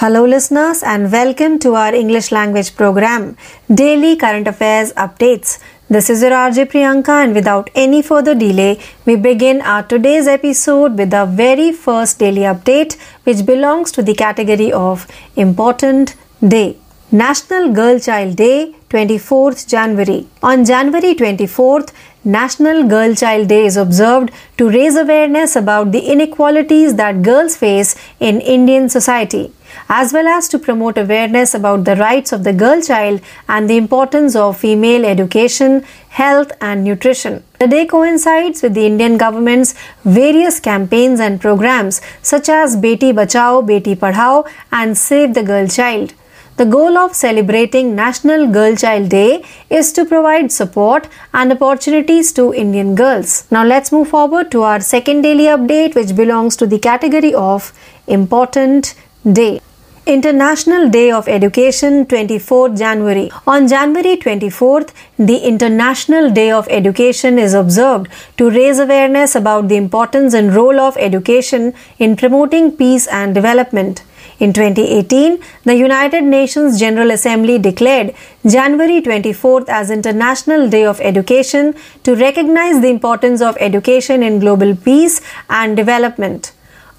Hello, listeners, and welcome to our English language program, Daily Current Affairs Updates. This is your RJ Priyanka, and without any further delay, we begin our today's episode with the very first daily update, which belongs to the category of Important Day. National Girl Child Day, 24th January. On January 24th, National Girl Child Day is observed to raise awareness about the inequalities that girls face in Indian society as well as to promote awareness about the rights of the girl child and the importance of female education, health, and nutrition. The day coincides with the Indian government's various campaigns and programs such as Beti Bachao, Beti Padhao, and Save the Girl Child. The goal of celebrating National Girl Child Day is to provide support and opportunities to Indian girls. Now let's move forward to our second daily update which belongs to the category of Important Day. International Day of Education 24th January. On January 24th, the International Day of Education is observed to raise awareness about the importance and role of education in promoting peace and development. In 2018, the United Nations General Assembly declared January 24th as International Day of Education to recognize the importance of education in global peace and development.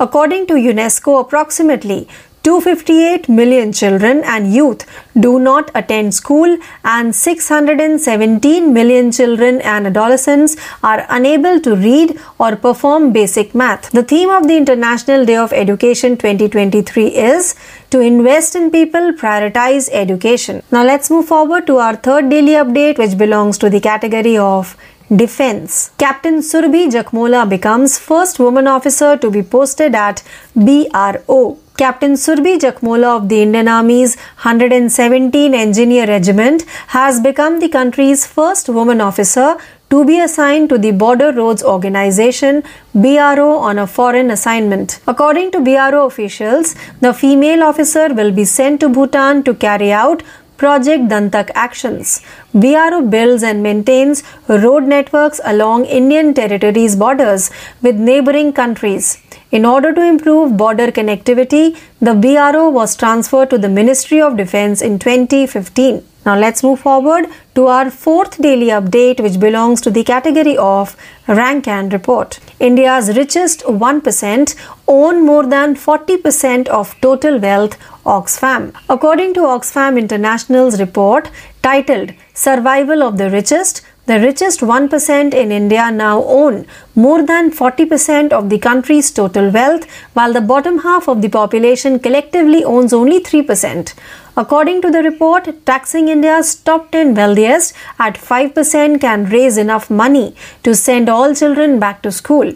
According to UNESCO, approximately 258 million children and youth do not attend school, and 617 million children and adolescents are unable to read or perform basic math. The theme of the International Day of Education 2023 is to invest in people, prioritize education. Now, let's move forward to our third daily update, which belongs to the category of Defense. Captain Surbhi Jakmola becomes first woman officer to be posted at BRO. Captain Surbhi Jakmola of the Indian Army's 117 Engineer Regiment has become the country's first woman officer to be assigned to the Border Roads Organization BRO on a foreign assignment. According to BRO officials, the female officer will be sent to Bhutan to carry out Project Dantak actions. BRO builds and maintains road networks along Indian territories borders with neighboring countries. In order to improve border connectivity, the BRO was transferred to the Ministry of Defense in 2015. Now let's move forward to our fourth daily update, which belongs to the category of Rank and Report. India's richest 1% own more than 40% of total wealth, Oxfam. According to Oxfam International's report titled Survival of the Richest, the richest 1% in India now own more than 40% of the country's total wealth, while the bottom half of the population collectively owns only 3%. According to the report, taxing India's top 10 wealthiest at 5% can raise enough money to send all children back to school.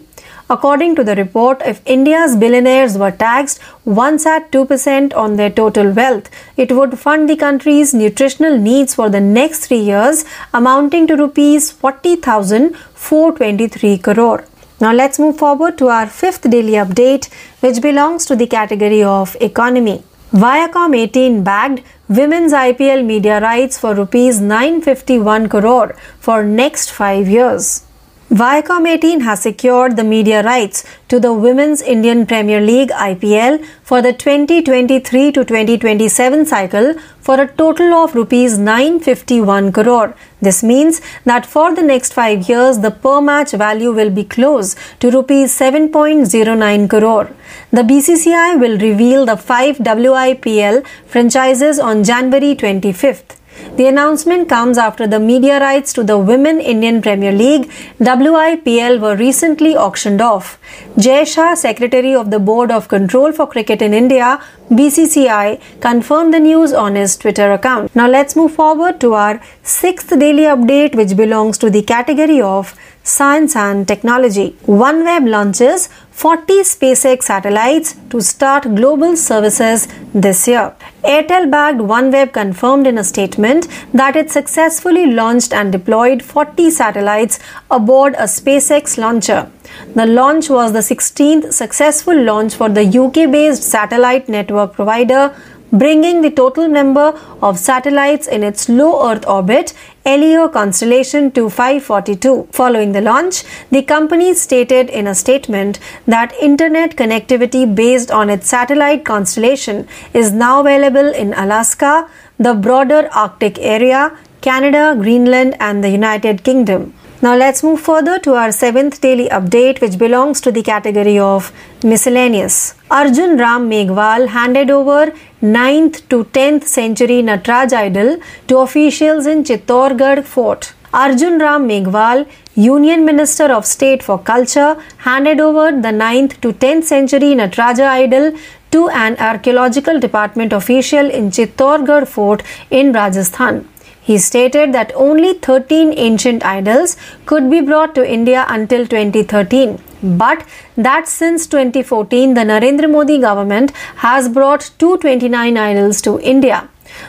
According to the report, if India's billionaires were taxed once at 2% on their total wealth, it would fund the country's nutritional needs for the next three years, amounting to rupees 40,423 crore. Now let's move forward to our fifth daily update, which belongs to the category of economy. Viacom 18 bagged women's IPL media rights for rupees 951 crore for next 5 years. Viacom 18 has secured the media rights to the Women's Indian Premier League IPL for the 2023 to 2027 cycle for a total of rupees 951 crore. This means that for the next 5 years the per match value will be close to rupees 7.09 crore. The BCCI will reveal the 5 WIPL franchises on January 25th. The announcement comes after the media rights to the Women Indian Premier League WIPL were recently auctioned off. Jay Shah, Secretary of the Board of Control for Cricket in India, BCCI, confirmed the news on his Twitter account. Now let's move forward to our sixth daily update, which belongs to the category of science and technology. OneWeb launches 40 SpaceX satellites to start global services this year. Airtel backed OneWeb confirmed in a statement that it successfully launched and deployed 40 satellites aboard a SpaceX launcher. The launch was the 16th successful launch for the UK based satellite network provider bringing the total number of satellites in its low Earth orbit LEO constellation to 542. Following the launch, the company stated in a statement that internet connectivity based on its satellite constellation is now available in Alaska, the broader Arctic area, Canada, Greenland, and the United Kingdom. Now let's move further to our seventh daily update, which belongs to the category of miscellaneous. Arjun Ram Meghwal handed over 9th to 10th century Natraj idol to officials in Chittorgarh fort. Arjun Ram Meghwal, Union Minister of State for Culture, handed over the 9th to 10th century Natraja idol to an archaeological department official in Chittorgarh fort in Rajasthan. He stated that only 13 ancient idols could be brought to India until 2013, but that since 2014 the Narendra Modi government has brought 229 idols to India.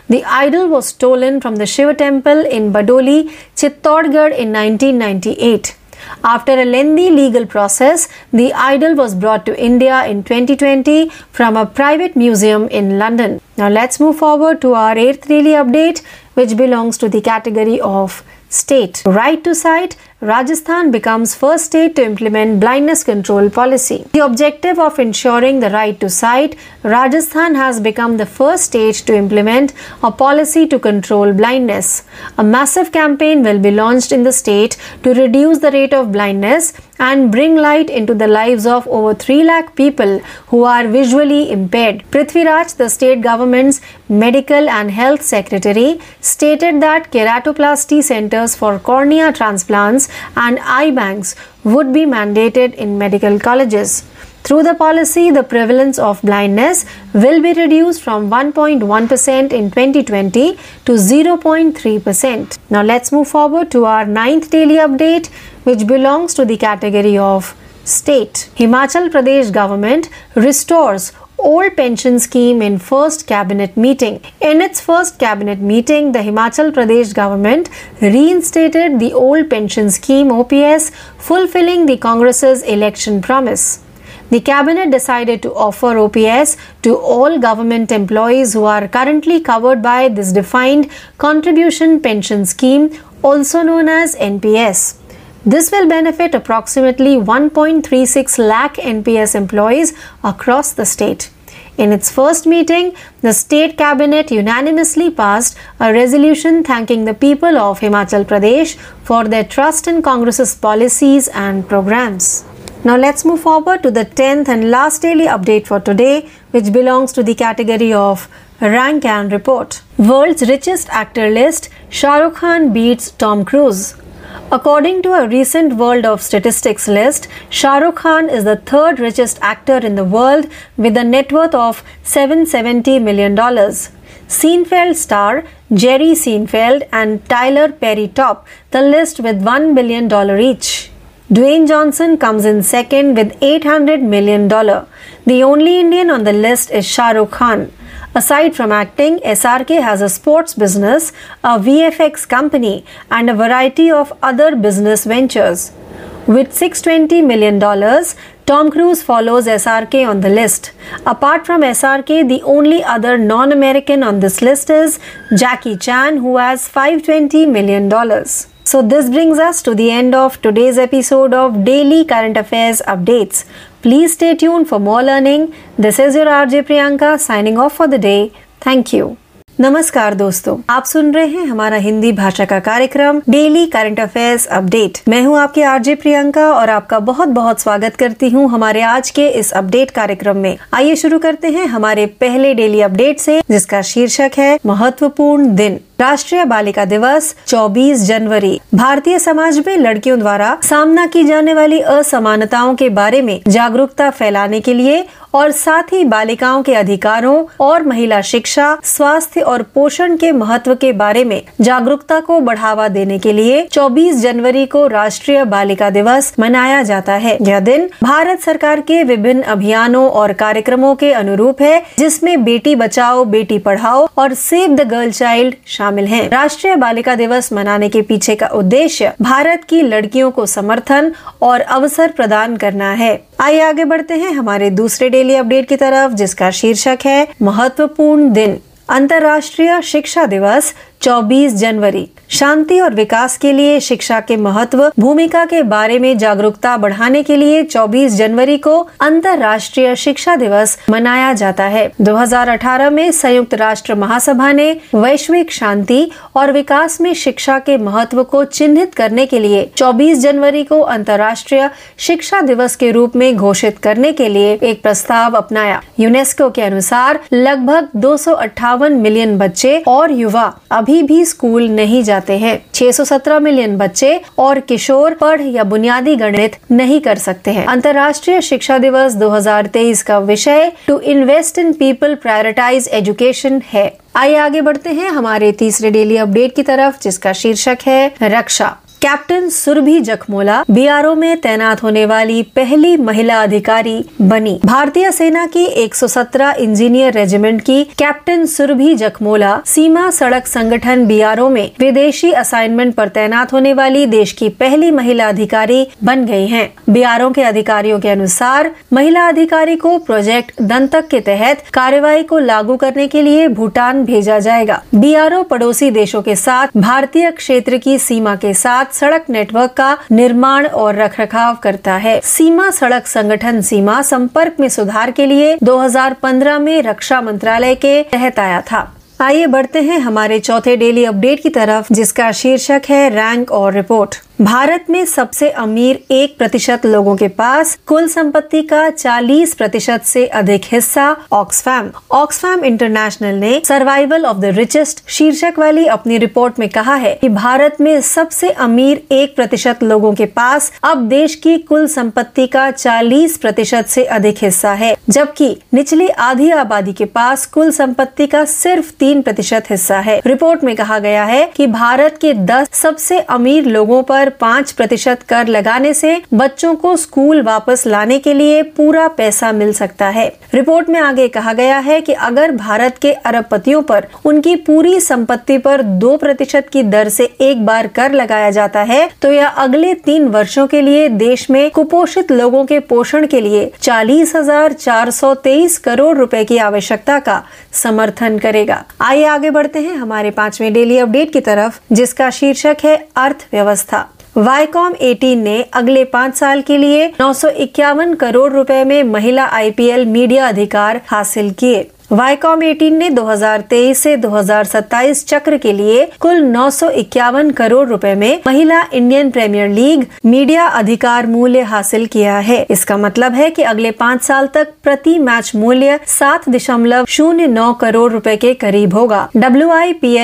The idol was stolen from the Shiva temple in Badoli, Chittorgarh in 1998. After a lengthy legal process, the idol was brought to India in 2020 from a private museum in London. Now let's move forward to our 8th daily update which belongs to the category of state. Right to sight, Rajasthan becomes first state to implement blindness control policy. The objective of ensuring the right to sight, Rajasthan has become the first state to implement a policy to control blindness. A massive campaign will be launched in the state to reduce the rate of blindness and bring light into the lives of over 3 lakh people who are visually impaired. Prithviraj, the state government's medical and health secretary, stated that keratoplasty centers for cornea transplants and eye banks would be mandated in medical colleges. Through the policy, the prevalence of blindness will be reduced from 1.1% in 2020 to 0.3%. Now let's move forward to our ninth daily update, which belongs to the category of state. Himachal Pradesh government restores old pension scheme in first cabinet meeting. In its first cabinet meeting, the Himachal Pradesh government reinstated the old pension scheme OPS, fulfilling the Congress's election promise. The cabinet decided to offer OPS to all government employees who are currently covered by this defined contribution pension scheme, also known as NPS. This will benefit approximately 1.36 lakh NPS employees across the state. In its first meeting, the state cabinet unanimously passed a resolution thanking the people of Himachal Pradesh for their trust in Congress's policies and programs. Now let's move forward to the 10th and last daily update for today, which belongs to the category of Rank and Report. World's richest actor list Shah Rukh Khan beats Tom Cruise. According to a recent World of Statistics list, Shah Rukh Khan is the third richest actor in the world with a net worth of $770 million. Seinfeld star Jerry Seinfeld and Tyler Perry top the list with $1 billion each. Dwayne Johnson comes in second with $800 million. The only Indian on the list is Shah Rukh Khan. Aside from acting, SRK has a sports business, a VFX company, and a variety of other business ventures. With $620 million, Tom Cruise follows SRK on the list. Apart from SRK, the only other non American on this list is Jackie Chan, who has $520 million. So, this brings us to the end of today's episode of Daily Current Affairs Updates. Please stay tuned for more learning. This is your RJ Priyanka signing off for the day. Thank you. नमस्कार दोस्तों, आप सुन रहे हैं हमारा हिंदी भाषा का कार्यक्रम डेली करंट अफेयर्स अपडेट मैं हूँ आपके आरजे प्रियंका और आपका बहुत बहुत स्वागत करती हूँ हमारे आज के इस अपडेट कार्यक्रम में आइए शुरू करते हैं हमारे पहले डेली अपडेट से, जिसका शीर्षक है, महत्वपूर्ण दिन राष्ट्रीय बालिका दिवस 24 जनवरी। भारतीय समाज में लड़कियों द्वारा सामना की जाने वाली असमानताओं के बारे में जागरूकता फैलाने के लिए और साथ ही बालिकाओं के अधिकारों और महिला शिक्षा, स्वास्थ्य और पोषण के महत्व के बारे में जागरूकता को बढ़ावा देने के लिए 24 जनवरी को राष्ट्रीय बालिका दिवस मनाया जाता है। यह दिन भारत सरकार के विभिन्न अभियानों और कार्यक्रमों के अनुरूप है, जिसमें बेटी बचाओ, बेटी पढ़ाओ और सेव द गर्ल चाइल्ड शामिल हैं। राष्ट्रीय बालिका दिवस मनाने के पीछे का उद्देश्य भारत की लड़कियों को समर्थन और अवसर प्रदान करना है आइए आगे बढ़ते हैं हमारे दूसरे डेली अपडेट की तरफ़, जिसका शीर्षक है, महत्वपूर्ण दिन, अंतर्राष्ट्रीय शिक्षा दिवस 24 जनवरी। शांति और विकास के लिए शिक्षा के महत्व, भूमिका के बारे में जागरूकता बढ़ाने के लिए 24 जनवरी को अंतर्राष्ट्रीय शिक्षा दिवस मनाया जाता है। 2018 में संयुक्त राष्ट्र महासभा ने वैश्विक शांति और विकास में शिक्षा के महत्व को चिन्हित करने के लिए 24 जनवरी को अंतर्राष्ट्रीय शिक्षा दिवस के रूप में घोषित करने के लिए एक प्रस्ताव अपनाया। यूनेस्को के अनुसार लगभग दो सौ अट्ठावन मिलियन बच्चे और युवा अभी भी स्कूल नहीं जाते हैं। 617 मिलियन बच्चे और किशोर पढ़ या बुनियादी गणित नहीं कर सकते हैं। अंतर्राष्ट्रीय शिक्षा दिवस 2023 का विषय to invest in people prioritise education है। आइए आगे बढ़ते हैं हमारे तीसरे डेली अपडेट की तरफ़, जिसका शीर्षक है रक्षा। कैप्टन सुरभि जखमोला बीआरओ में तैनात होने वाली पहली महिला अधिकारी बनी भारतीय सेना की 117 इंजीनियर रेजिमेंट की कैप्टन सुरभि जखमोला सीमा सड़क संगठन बीआरओ में विदेशी असाइनमेंट पर तैनात होने वाली देश की पहली महिला अधिकारी बन गई हैं। बीआरओ के अधिकारियों के अनुसार महिला अधिकारी को प्रोजेक्ट दंतक के तहत कार्यवाही को लागू करने के लिए भूटान भेजा जाएगा बीआरओ पड़ोसी देशों के साथ भारतीय क्षेत्र की सीमा के साथ साथ सड़क नेटवर्क का निर्माण और रखरखाव करता है। सीमा सड़क संगठन सीमा संपर्क में सुधार के लिए 2015 में रक्षा मंत्रालय के तहत आया था। आइए बढ़ते हैं हमारे चौथे डेली अपडेट की तरफ़, जिसका शीर्षक है रैंक और रिपोर्ट। भारत में सबसे अमीर एक प्रतिशत लोगों के पास कुल संपत्ति का 40 प्रतिशत से अधिक हिस्सा ऑक्सफैम। ऑक्सफैम इंटरनेशनल ने सर्वाइवल ऑफ़ द रिचेस्ट शीर्षक वाली अपनी रिपोर्ट में कहा है कि भारत में सबसे अमीर एक प्रतिशत लोगों के पास अब देश की कुल संपत्ति का 40 प्रतिशत से अधिक हिस्सा है, जबकि निचली आधी आबादी के पास कुल संपत्ति का सिर्फ़ तीन प्रतिशत हिस्सा है। रिपोर्ट में कहा गया है कि भारत के दस सबसे अमीर लोगों पर पर पाँच प्रतिशत कर लगाने से बच्चों को स्कूल वापस लाने के लिए पूरा पैसा मिल सकता है। रिपोर्ट में आगे कहा गया है कि अगर भारत के अरबपतियों पर उनकी पूरी संपत्ति पर दो प्रतिशत की दर से एक बार कर लगाया जाता है तो यह अगले तीन वर्षों के लिए देश में कुपोषित लोगों के पोषण के लिए चालीस हज़ार चार सौ तेईस करोड़ रुपए की आवश्यकता का समर्थन करेगा। आइए आगे बढ़ते हैं हमारे पाँचवें डेली अपडेट की तरफ़, जिसका शीर्षक है अर्थव्यवस्था। वाईकॉम 18 ने अगले पाँच साल के लिए नौ करोड़ रुपए में महिला आईपीएल मीडिया अधिकार हासिल किए। वाईकॉम 18 ने 2023 से 2027 चक्र के लिए कुल नौ सौ इक्यावन करोड़ रुपए में महिला इंडियन प्रीमियर लीग मीडिया अधिकार मूल्य हासिल किया है। इसका मतलब है कि अगले पाँच साल तक प्रति मैच मूल्य सात दशमलव शून्य नौ करोड़ रुपए के करीब होगा। डब्ल्यू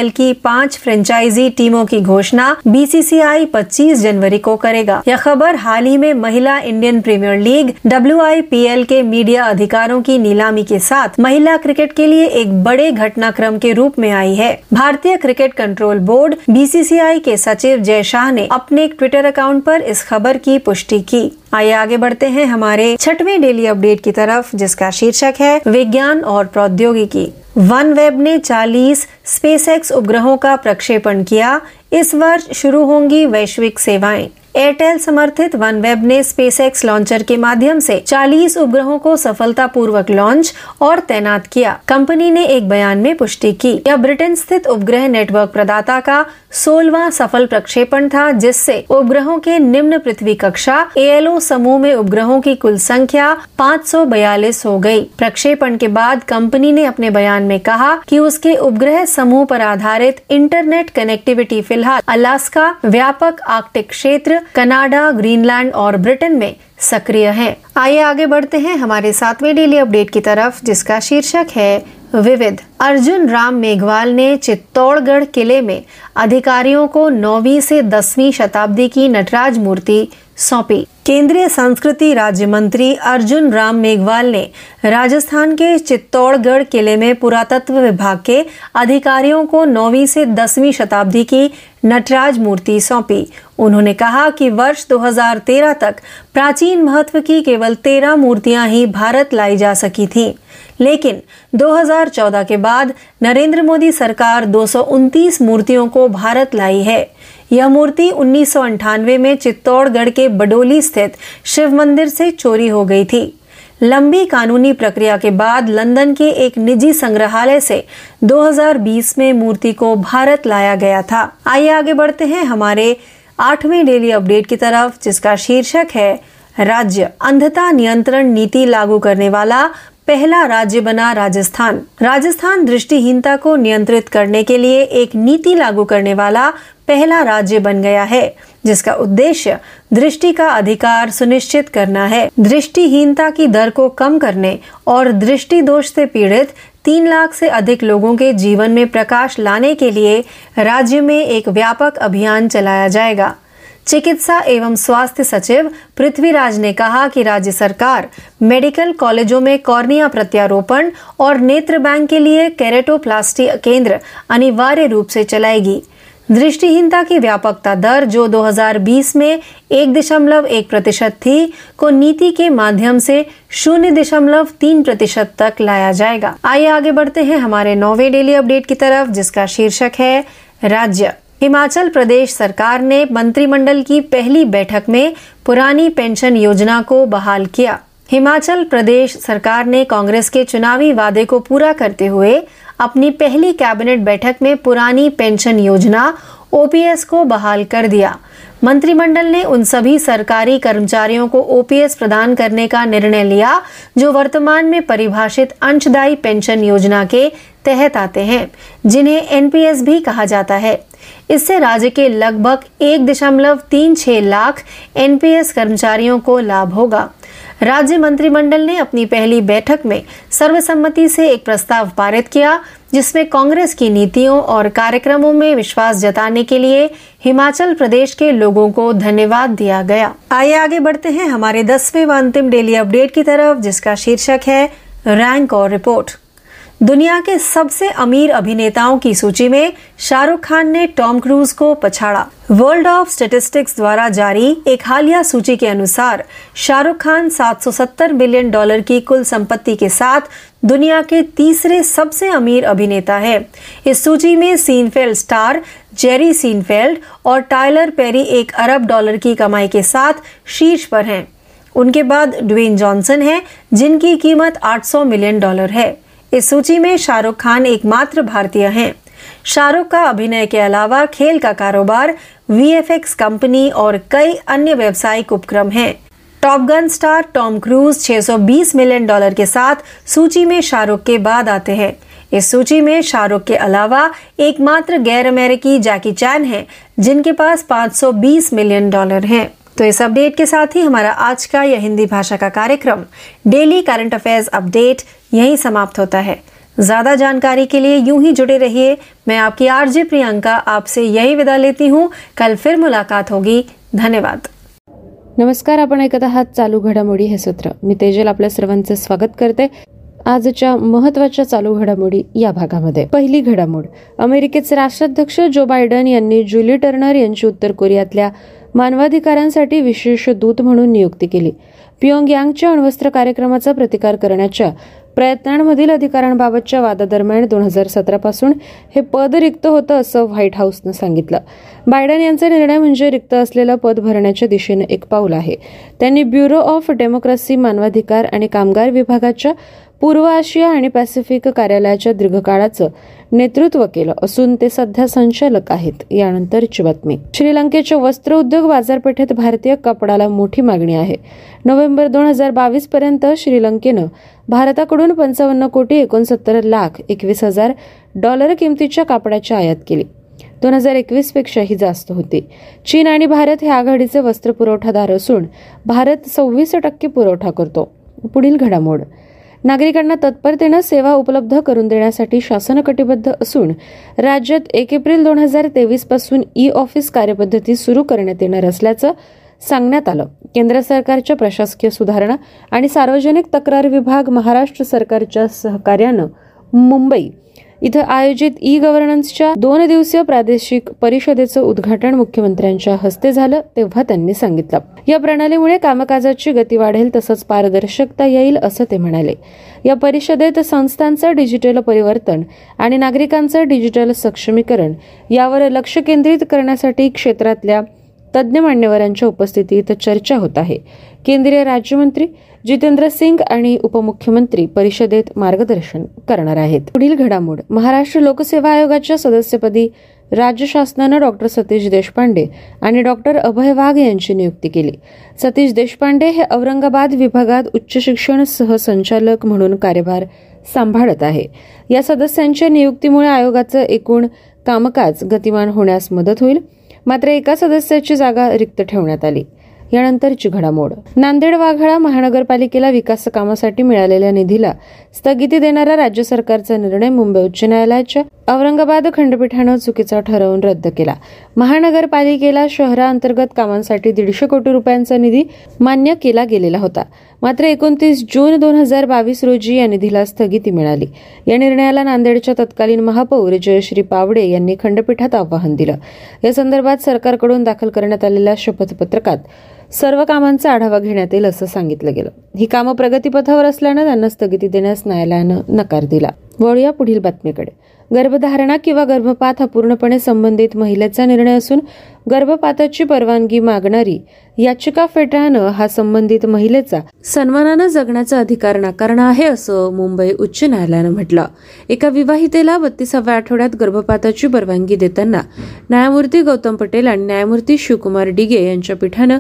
की पाँच फ्रेंचाइजी टीमों की घोषणा बीसीसीआई 25 जनवरी को करेगा। यह खबर हाल ही में महिला इंडियन प्रीमियर लीग WIPL के मीडिया अधिकारों की नीलामी के साथ महिला क्रिकेट के लिए एक बड़े घटनाक्रम के रूप में आई है। भारतीय क्रिकेट कंट्रोल बोर्ड बीसीसीआई के सचिव जय शाह ने अपने एक ट्विटर अकाउंट पर इस खबर की पुष्टि की। आइए आगे बढ़ते हैं हमारे छठवें डेली अपडेट की तरफ़, जिसका शीर्षक है, विज्ञान और प्रौद्योगिकी। वन वेब ने 40 स्पेसएक्स उपग्रहों का प्रक्षेपण किया। इस वर्ष शुरू होंगी वैश्विक सेवाएँ। एयरटेल समर्थित वन वेब ने स्पेसएक्स लॉन्चर के माध्यम से 40 उपग्रहों को सफलतापूर्वक लॉन्च और तैनात किया कंपनी ने एक बयान में पुष्टि की, यह ब्रिटेन स्थित उपग्रह नेटवर्क प्रदाता का सोलवा सफल प्रक्षेपण था, जिससे उपग्रहों के निम्न पृथ्वी कक्षा एएलओ समूह में उपग्रहों की कुल संख्या 542 हो गई। प्रक्षेपण के बाद कंपनी ने अपने बयान में कहा कि उसके उपग्रह समूह पर आधारित इंटरनेट कनेक्टिविटी फ़िलहाल अलास्का व्यापक आर्कटिक क्षेत्र कनाडा, ग्रीनलैंड और ब्रिटेन में सक्रिय है। आइए आगे बढ़ते हैं हमारे सातवें डेली अपडेट की तरफ़, जिसका शीर्षक है विविध। अर्जुन राम मेघवाल ने चित्तौड़गढ़ किले में अधिकारियों को नौवीं से दसवीं शताब्दी की नटराज मूर्ति सौंपी। केंद्रीय संस्कृति राज्य मंत्री अर्जुन राम मेघवाल ने राजस्थान के चित्तौड़गढ़ किले में पुरातत्व विभाग के अधिकारियों को नौवीं से दसवीं शताब्दी की नटराज मूर्ति सौंपी। उन्होंने कहा कि वर्ष 2013 तक प्राचीन महत्व की केवल तेरह मूर्तियाँ ही भारत लाई जा सकी थीं। लेकिन 2014 के बाद नरेंद्र मोदी सरकार दो मूर्तियों को भारत लाई है। यह मूर्ति उन्नीस में चित्तौड़गढ़ के बडोली स्थित शिव मंदिर से चोरी हो गई थी। लंबी कानूनी प्रक्रिया के बाद लंदन के एक निजी संग्रहालय से 2020 में मूर्ति को भारत लाया गया था। आइए आगे बढ़ते हैं हमारे आठवें डेली अपडेट की तरफ़, जिसका शीर्षक है, राज्य अंधता नियंत्रण नीति लागू करने वाला पहला राज्य बना राजस्थान। राजस्थान दृष्टिहीनता को नियंत्रित करने के लिए एक नीति लागू करने वाला पहला राज्य बन गया है, जिसका उद्देश्य दृष्टि का अधिकार सुनिश्चित करना है। दृष्टिहीनता की दर को कम करने और दृष्टि दोष से पीड़ित तीन लाख से अधिक लोगों के जीवन में प्रकाश लाने के लिए राज्य में एक व्यापक अभियान चलाया जाएगा। चिकित्सा एवं स्वास्थ्य सचिव पृथ्वीराज ने कहा कि राज्य सरकार मेडिकल कॉलेजों में कॉर्निया प्रत्यारोपण और नेत्र बैंक के लिए कैरेटोप्लास्टी केंद्र अनिवार्य रूप से चलाएगी। दृष्टिहीनता की व्यापकता दर जो 2020 में एक दशमलव एक प्रतिशत थी, को नीति के माध्यम से शून्य दशमलव तीन प्रतिशत तक लाया जाएगा। आइए आगे बढ़ते हैं हमारे नौवे डेली अपडेट की तरफ़, जिसका शीर्षक है, राज्य। हिमाचल प्रदेश सरकार ने मंत्रिमंडल की पहली बैठक में पुरानी पेंशन योजना को बहाल किया। हिमाचल प्रदेश सरकार ने कांग्रेस के चुनावी वादे को पूरा करते हुए अपनी पहली कैबिनेट बैठक में पुरानी पेंशन योजना, ओपीएस को बहाल कर दिया। मंत्रिमंडल ने उन सभी सरकारी कर्मचारियों को ओपीएस प्रदान करने का निर्णय लिया, जो वर्तमान में परिभाषित अंशदायी पेंशन योजना के तहत आते हैं, जिन्हें एनपीएस भी कहा जाता है। इससे राज्य के लगभग एक दशमलव तीन छह लाख एनपीएस कर्मचारियों को लाभ होगा। राज्य मंत्रिमंडल ने अपनी पहली बैठक में सर्वसम्मति से एक प्रस्ताव पारित किया, जिसमें कांग्रेस की नीतियों और कार्यक्रमों में विश्वास जताने के लिए हिमाचल प्रदेश के लोगों को धन्यवाद दिया गया। आइए आगे बढ़ते हैं हमारे दसवें व अंतिम डेली अपडेट की तरफ़, जिसका शीर्षक है रैंक और रिपोर्ट। दुनिया के सबसे अमीर अभिनेताओं की सूची में शाहरुख खान ने टॉम क्रूज को पछाड़ा। वर्ल्ड ऑफ़ स्टेटिस्टिक्स द्वारा जारी एक हालिया सूची के अनुसार शाहरुख खान 770 बिलियन डॉलर की कुल संपत्ति के साथ दुनिया के तीसरे सबसे अमीर अभिनेता है। इस सूची में सीनफेल्ड स्टार जेरी सीनफेल्ड और टाइलर पेरी एक अरब डॉलर की कमाई के साथ शीर्ष पर हैं। उनके बाद ड्वेन जॉनसन है, जिनकी कीमत 800 मिलियन डॉलर है। इस सूची में शाहरुख खान एकमात्र भारतीय हैं। शाहरुख का अभिनय के अलावा खेल का कारोबार वीएफएक्स कंपनी और कई अन्य व्यवसायिक उपक्रम हैं। Top Gun star Tom Cruise 620 million dollar के साथ सूची में शाहरुख के बाद आते हैं। इस सूची में शाहरुख के अलावा एकमात्र गैर अमेरिकी जैकी चैन है, जिनके पास 520 मिलियन डॉलर हैं। तो इस अपडेट के साथ ही हमारा आज का यह हिंदी भाषा का कार्यक्रम डेली करंट अफेयर्स अपडेट यहीं समाप्त होता है। ज्यादा जानकारी के लिए यूं ही जुड़े रहिए। मैं आपकी आरजे प्रियंका आपसे यही विदा लेती हूँ। कल फिर मुलाकात होगी। धन्यवाद। नमस्कार आपण ऐकत आहात चालू घडामोडी हे सूत्र. मी तेजल आपल्या सर्वांचे स्वागत करते. आजच्या महत्त्वाच्या चालू घडामोडी या भागामध्ये. पहिली घडामोड. अमेरिकेचे राष्ट्राध्यक्ष जो बायडन यांनी जुली टर्नर यांची उत्तर कोरियातल्या मानवाधिकारांसाठी विशेष दूत म्हणून नियुक्ती केली. पियोंग यांगच्या अण्वस्त्र कार्यक्रमाचा प्रतिकार करण्याच्या प्रयत्नांमधील अधिकारांबाबतच्या वादादरम्यान दोन हजार सतरापासून हे पद रिक्त होतं असं व्हाईट हाऊसनं सांगितलं. बायडन यांचा निर्णय म्हणजे रिक्त असलेलं पद भरण्याच्या दिशेनं एक पाऊल आहे. त्यांनी ब्युरो ऑफ डेमोक्रेसी मानवाधिकार आणि कामगार विभागाच्या पूर्व आशिया आणि पॅसिफिक कार्यालयाच्या दीर्घकाळाचं नेतृत्व केलं असून ते सध्या संचालक आहेत. यानंतरची बातमी. श्रीलंकेच्या वस्त्र उद्योग बाजारपेठेत भारतीय कपडाला मोठी मागणी आहे. नोव्हेंबर दोन हजार बावीस पर्यंत श्रीलंकेनं भारताकडून पंचावन्न कोटी एकोणसत्तर लाख एकवीस हजार डॉलर किमतीच्या कापडाची आयात केली. दोन हजार एकवीस पेक्षाही जास्त होती. चीन आणि भारत हे आघाडीचे वस्त्र पुरवठादार असून भारत सव्वीस टक्के पुरवठा करतो. पुढील घडामोड. नागरिकांना तत्परतेनं सेवा उपलब्ध करून देण्यासाठी शासन कटिबद्ध असून राज्यात एक एप्रिल दोन हजार तेवीसपासून ई ऑफिस कार्यपद्धती सुरू करण्यात येणार असल्याचं सांगण्यात आलं. केंद्र सरकारच्या प्रशासकीय सुधारणा आणि सार्वजनिक तक्रार विभाग महाराष्ट्र सरकारच्या सहकार्यानं मुंबई इथं आयोजित ई गव्हर्नन्सच्या दोन दिवसीय प्रादेशिक परिषदेचं उद्घाटन मुख्यमंत्र्यांच्या हस्ते झालं तेव्हा त्यांनी सांगितलं. या प्रणालीमुळे कामकाजाची गती वाढेल तसंच पारदर्शकता येईल असं ते म्हणाले. या परिषदेत संस्थांचं डिजिटल परिवर्तन आणि नागरिकांचं डिजिटल सक्षमीकरण यावर लक्ष केंद्रित करण्यासाठी क्षेत्रातल्या तज्ज्ञ मान्यवरांच्या उपस्थितीत चर्चा होत आहे. केंद्रीय राज्यमंत्री जितेंद्र सिंग आणि उपमुख्यमंत्री परिषदेत मार्गदर्शन करणार आहेत. पुढील घडामोड महाराष्ट्र लोकसेवा आयोगाच्या सदस्यपदी राज्य शासनानं डॉक्टर सतीश देशपांडे आणि डॉक्टर अभय वाघ यांची नियुक्ती केली. सतीश देशपांडे हे औरंगाबाद विभागात उच्च शिक्षण सहसंचालक म्हणून कार्यभार सांभाळत आहे. या सदस्यांच्या नियुक्तीमुळे आयोगाचं एकूण कामकाज गतिमान होण्यास मदत होईल. मात्र एका सदस्याची जागा रिक्त ठेवण्यात आली. यानंतरची घडामोड. नांदेड वाघाळा महानगरपालिकेला विकास कामासाठी मिळालेल्या निधीला स्थगिती देणारा राज्य सरकारचा निर्णय मुंबई उच्च न्यायालयाच्या औरंगाबाद खंडपीठानं चुकीचा ठरवून रद्द केला. महानगरपालिकेला शहराअंतर्गत कामांसाठी दीडशे कोटी रुपयांचा निधी मान्य केला गेलेला होता. मात्र एकोणतीस जून दोन हजार बावीस रोजी या निधीला स्थगिती मिळाली. या निर्णयाला नांदेडच्या तत्कालीन महापौर जयश्री पावडे यांनी खंडपीठात आवाहन दिलं. या संदर्भात सरकारकडून दाखल करण्यात आलेल्या शपथपत्रकात सर्व कामांचा आढावा घेण्यात येईल असं सांगितलं गेलं. ही कामं प्रगतीपथावर असल्यानं त्यांना स्थगिती देण्यास न्यायालयानं नकार दिला. वळूया पुढील बातमीकडे. गर्भधारणा किंवा गर्भपात हा पूर्णपणे संबंधित महिलेचा निर्णय असून गर्भपाताची परवानगी मागणारी याचिका फेटाळणं हा संबंधित महिलेचा सन्मानानं जगण्याचा अधिकार नाकारणं आहे असं मुंबई उच्च न्यायालयानं म्हटलं. एका विवाहितेला बत्तीसाव्या आठवड्यात गर्भपाताची परवानगी देताना न्यायमूर्ती गौतम पटेल आणि न्यायमूर्ती शिवकुमार डिगे यांच्या पीठानं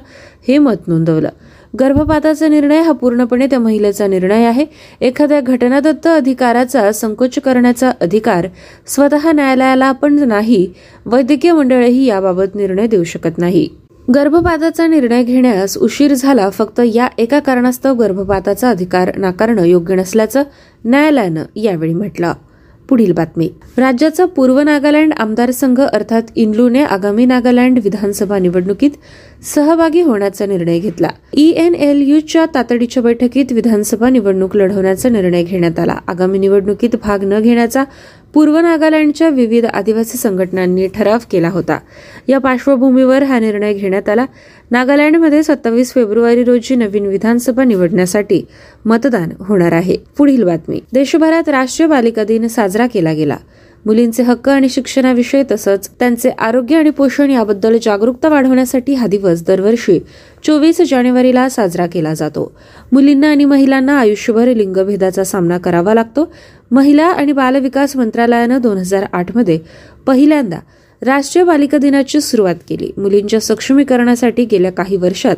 हे मत नोंदवलं. गर्भपाताचा निर्णय हा पूर्णपणे त्या महिलेचा निर्णय आहे. एखाद्या घटनादत्त अधिकाराचा संकोच करण्याचा अधिकार स्वतः न्यायालयाला पण नाही वैद्यकीय मंडळही याबाबत निर्णय देऊ शकत नाही. गर्भपाताचा निर्णय घेण्यास उशीर झाला फक्त या एका कारणास्तव गर्भपाताचा अधिकार नाकारणं योग्य नसल्याचं न्यायालयानं यावेळी म्हटलं. पुढील बातमी. राज्याचा पूर्व नागालँड आमदार संघ अर्थात इन्लूने आगामी नागालँड विधानसभा निवडणुकीत सहभागी होण्याचा निर्णय घेतला. ई एन एल यूच्या तातडीच्या बैठकीत विधानसभा निवडणूक लढवण्याचा निर्णय घेण्यात आला. आगामी निवडणुकीत भाग न घेण्याचा पूर्व नागालँडच्या विविध आदिवासी संघटनांनी ठराव केला होता. या पार्श्वभूमीवर हा निर्णय घेण्यात आला. नागालँडमध्ये सत्तावीस फेब्रुवारी रोजी नवीन विधानसभा निवडण्यासाठी मतदान होणार आहे. पुढील बातमी. देशभरात राष्ट्रीय बालिका दिन साजरा केला गेला. मुलींचे हक्क आणि शिक्षणाविषयी तसंच त्यांचे आरोग्य आणि पोषण याबद्दल जागरूकता वाढवण्यासाठी हा दिवस दरवर्षी चोवीस जानेवारीला साजरा केला जातो. मुलींना आणि महिलांना आयुष्यभर लिंगभेदाचा सामना करावा लागतो. महिला आणि बालविकास मंत्रालयानं दोन हजार आठमध्ये पहिल्यांदा राष्ट्रीय बालिका दिनाची सुरुवात केली. मुलींच्या सक्षमीकरणासाठी गेल्या काही वर्षात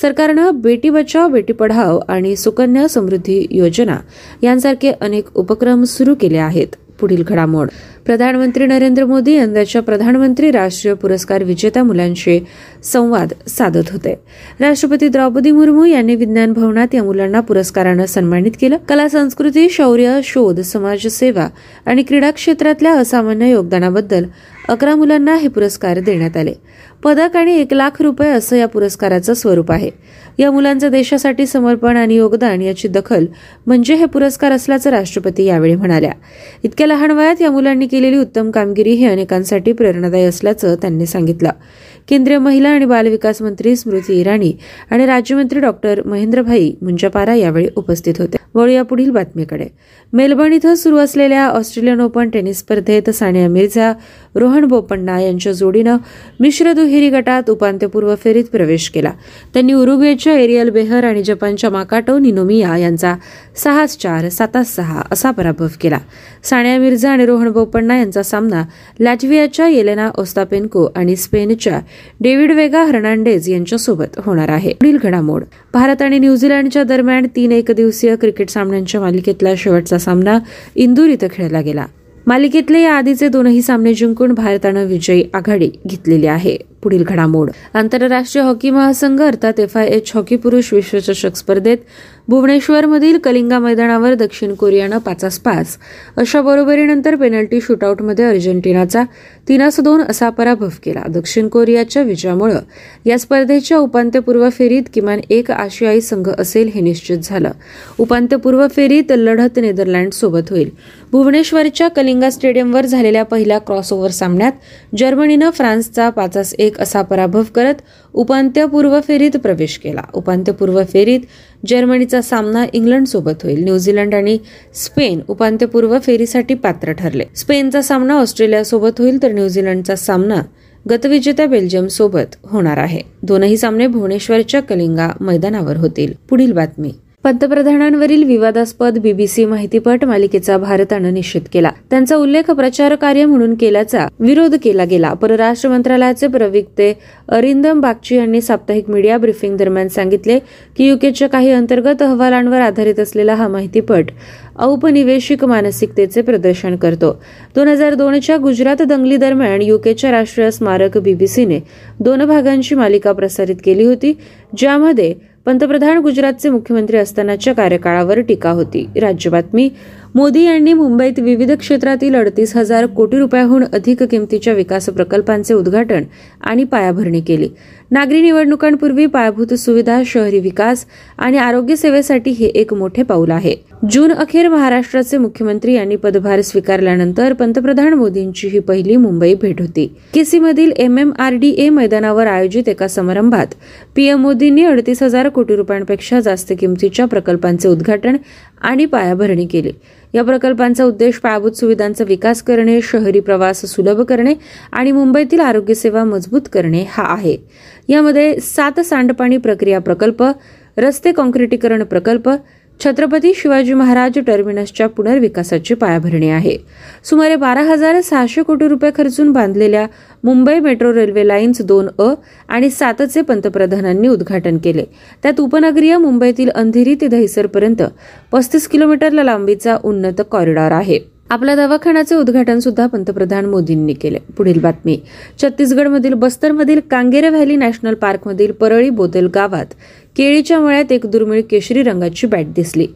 सरकारनं बेटी बचाव बेटी पढाव आणि सुकन्या समृद्धी योजना यांसारखे अनेक उपक्रम सुरू केले आहेत. पुढील घडामोड. प्रधानमंत्री नरेंद्र मोदी यंदाच्या प्रधानमंत्री राष्ट्रीय पुरस्कार विजेत्या मुलांशी संवाद साधत होते. राष्ट्रपती द्रौपदी मुर्मू यांनी विज्ञान भवनात या मुलांना पुरस्कारानं सन्मानित केलं. कला संस्कृती शौर्य शोध समाजसेवा आणि क्रीडा क्षेत्रातल्या असामान्य योगदानाबद्दल अकरा मुलांना हे पुरस्कार देण्यात आले. पदक आणि एक लाख रुपये असं या पुरस्काराचं स्वरूप आहे. या मुलांचं देशासाठी समर्पण आणि योगदान याची दखल म्हणजे हे पुरस्कार असल्याचं राष्ट्रपती यावेळी म्हणाल्या. इतक्या लहान वयात या मुलांनी केलेली उत्तम कामगिरी ही अनेकांसाठी प्रेरणादायी असल्याचं त्यांनी सांगितलं. केंद्रीय महिला आणि बालविकास मंत्री स्मृती इराणी आणि राज्यमंत्री डॉक्टर महेंद्रभाई मुंजापारा यावेळी उपस्थित होते. वळूया पुढील बातमीकडे. मेलबर्न इथं सुरू असलेल्या ऑस्ट्रेलियन ओपन टेनिस स्पर्धेत सानिया मिर्झा रोहन बोपण्णा यांच्या जोडीनं मिश्र दुहेरी गटात उपांत्यपूर्व फेरीत प्रवेश केला. त्यांनी उरुग्वेच्या एरियल बेहर आणि जपानच्या माकाटो निनोमिया यांचा सहा चार सातास सहा असा पराभव केला. सानिया मिर्झा आणि रोहन बोपण्णा यांचा सामना लॅटव्हियाच्या येलेना ओस्तापेन्को आणि स्पेनच्या डेव्हिड वेगा हर्नांडेज यांच्यासोबत होणार आहे. पुढील घडामोड. भारत आणि न्यूझीलंडच्या दरम्यान तीन एकदिवसीय क्रिकेट सामन्यांच्या मालिकेतला शेवटचा सामना इंदूर इथं खेळला गेला. मालिकेतले या आधीचे दोनही सामने जिंकून भारतानं विजयी आघाडी घेतलेली आहे. पुढील घडामोड. आंतरराष्ट्रीय हॉकी महासंघ अर्थात एफ आय एच हॉकी पुरुष विश्वचषक स्पर्धेत भुवनेश्वरमधील कलिंगा मैदानावर दक्षिण कोरियानं पाचास पाच अशा बरोबरीनंतर पेनल्टी शूटआउटमध्ये अर्जेंटिनाचा तीनास दोन असा पराभव केला. दक्षिण कोरियाच्या विजयामुळे या स्पर्धेच्या उपांत्यपूर्व फेरीत किमान एक आशियाई संघ असेल हे निश्चित झालं. उपांत्यपूर्व फेरीत लढत नेदरलँड सोबत होईल. भुवनेश्वरच्या कलिंगा स्टेडियमवर झालेल्या पहिल्या क्रॉसओव्हर सामन्यात जर्मनीनं फ्रान्सचा पाचास एक असा पराभव करत उपांत्यपूर्व फेरीत प्रवेश केला. उपांत्यपूर्व फेरीत जर्मनीचा सामना इंग्लंडसोबत होईल. न्यूझीलंड आणि स्पेन उपांत्यपूर्व फेरीसाठी पात्र ठरले. स्पेनचा सामना ऑस्ट्रेलियासोबत होईल तर न्यूझीलंडचा सामना गतविजेत्या बेल्जियम सोबत होणार आहे. दोनही सामने भुवनेश्वरच्या कलिंगा मैदानावर होतील. पुढील बातमी. पंतप्रधानांवरील विवादास्पद बीबीसी माहितीपट मालिकेचा भारतानं निषेध केला. त्यांचा उल्लेख प्रचार कार्य म्हणून केल्याचा विरोध केला गेला. परराष्ट्र मंत्रालयाचे प्रवक्ते अरिंदम बागची यांनी साप्ताहिक मीडिया ब्रिफिंग दरम्यान सांगितले की युकेच्या काही अंतर्गत अहवालांवर आधारित असलेला हा माहितीपट औपनिवेशिक मानसिकतेचे प्रदर्शन करतो. दोन हजार दोनच्या गुजरात दंगली दरम्यान युकेच्या राष्ट्रीय स्मारक बीबीसीने दोन भागांची मालिका प्रसारित केली होती ज्यामध्ये पंतप्रधान गुजरातचे मुख्यमंत्री असतानाच्या कार्यकाळावर टीका होती. राज्य बातमी मोदी यांनी मुंबईत विविध क्षेत्रातील अडतीस हजार कोटी रुपयाहून अधिक किमतीच्या विकास प्रकल्पांचे उद्घाटन आणि पायाभरणी केली. नागरी निवडणुकांपूर्वी पायाभूत सुविधा शहरी विकास आणि आरोग्य सेवेसाठी हे एक मोठे पाऊल आहे. जून अखेर महाराष्ट्राचे मुख्यमंत्री यांनी पदभार स्वीकारल्यानंतर पंतप्रधान मोदींची ही पहिली मुंबई भेट होती. केसीमधील M M R D A मैदानावर आयोजित एका समारंभात पीएम मोदींनी अडतीस हजार कोटी रुपयांपेक्षा जास्त किमतीच्या प्रकल्पांचे उद्घाटन आणि पायाभरणी केली. या प्रकल्पांचा उद्देश पायाभूत सुविधांचा विकास करणे शहरी प्रवास सुलभ करणे आणि मुंबईतील आरोग्यसेवा मजबूत करणे हा आहे. यामध्ये सात सांडपाणी प्रक्रिया प्रकल्प रस्ते काँक्रिटीकरण प्रकल्प छत्रपती शिवाजी महाराज टर्मिनसच्या पुनर्विकासाची पायाभरणी आहे. सुमारे बारा हजार सहाशे कोटी रुपये खर्चून बांधलेल्या मुंबई मेट्रो रेल्वे लाईन्स दोन अ आणि सातचे पंतप्रधानांनी उद्घाटन केले. त्यात उपनगरीय मुंबईतील अंधेरी ते दहिसरपर्यंत पस्तीस किलोमीटरला लांबीचा उन्नत कॉरिडॉर आहे. आपल्या दवाखान्याचे उद्घाटन सुद्धा पंतप्रधान मोदींनी केले. पुढील बातमी. छत्तीसगडमधील बस्तरमधील कांगेरे व्हॅली नॅशनल पार्कमधील परळी बोदल गावात केळीच्या मळ्यात एक दुर्मिळ केशरी रंगाची बॅट दिसली.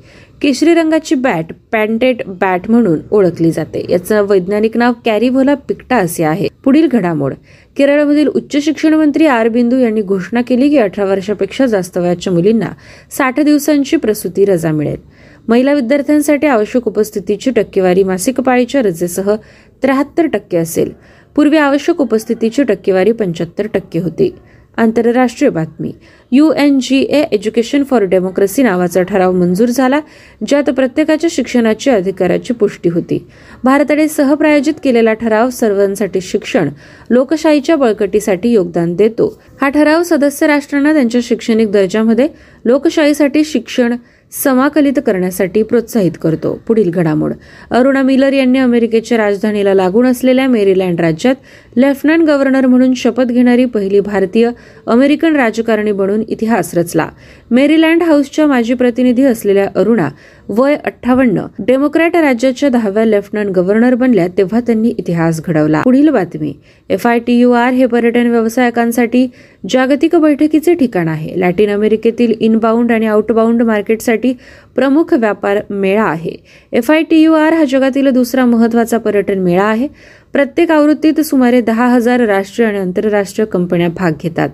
केशरी रंगाची बॅट पॅन्टेड बॅट म्हणून ओळखली जाते. याचं वैज्ञानिक नाव कॅरिव्होला पिक्टा असे आहे. पुढील घडामोड. केरळमधील उच्च शिक्षण मंत्री आर बिंदू यांनी घोषणा केली की अठरा वर्षापेक्षा जास्त वयाच्या मुलींना साठ दिवसांची प्रसूती रजा मिळेल. महिला विद्यार्थ्यांसाठी आवश्यक उपस्थितीची टक्केवारी मासिक पाळीच्या रजेसह त्र्याहत्तर टक्के असेल. पूर्वी आवश्यक उपस्थितीची टक्केवारी पंच्याहत्तर टक्के होती. आंतरराष्ट्रीय बातमी. U N G A education for democracy नावाचा ठराव मंजूर झाला ज्यात प्रत्येकाच्या शिक्षणाची अधिकाराची पुष्टी होती. भारताने सहप्रायोजित केलेला ठराव सर्वांसाठी शिक्षण लोकशाहीच्या बळकटीसाठी योगदान देतो. हा ठराव सदस्य राष्ट्रांना त्यांच्या शैक्षणिक दर्जामध्ये लोकशाहीसाठी शिक्षण समाकलित करण्यासाठी प्रोत्साहित करतो. पुढील घडामोड. अरुणा मिलर यांनी अमेरिकेच्या राजधानीला लागून असलेल्या मेरीलँड राज्यात लेफ्टनंट गव्हर्नर म्हणून शपथ घेणारी पहिली भारतीय अमेरिकन राजकारणी बनून इतिहास रचला. मेरीलँड हाऊसच्या माजी प्रतिनिधी असलेल्या अरुणा वय अठ्ठावन्न. डेमोक्रॅट राज्याच्या दहाव्या लेफ्टनंट गव्हर्नर बनल्या तेव्हा त्यांनी इतिहास घडवला. पुढील बातमी. F I T U R हे पर्यटन व्यावसायिकांसाठी जागतिक बैठकीचे ठिकाण आहे. लॅटिन अमेरिकेतील इनबाउंड आणि आउटबाउंड मार्केटसाठी प्रमुख व्यापार मेळा आहे. F I T U R हा जगातील दुसरा महत्त्वाचा पर्यटन मेळा आहे. प्रत्येक आवृत्तीत सुमारे दहा हजार राष्ट्रीय आणि आंतरराष्ट्रीय कंपन्या भाग घेतात.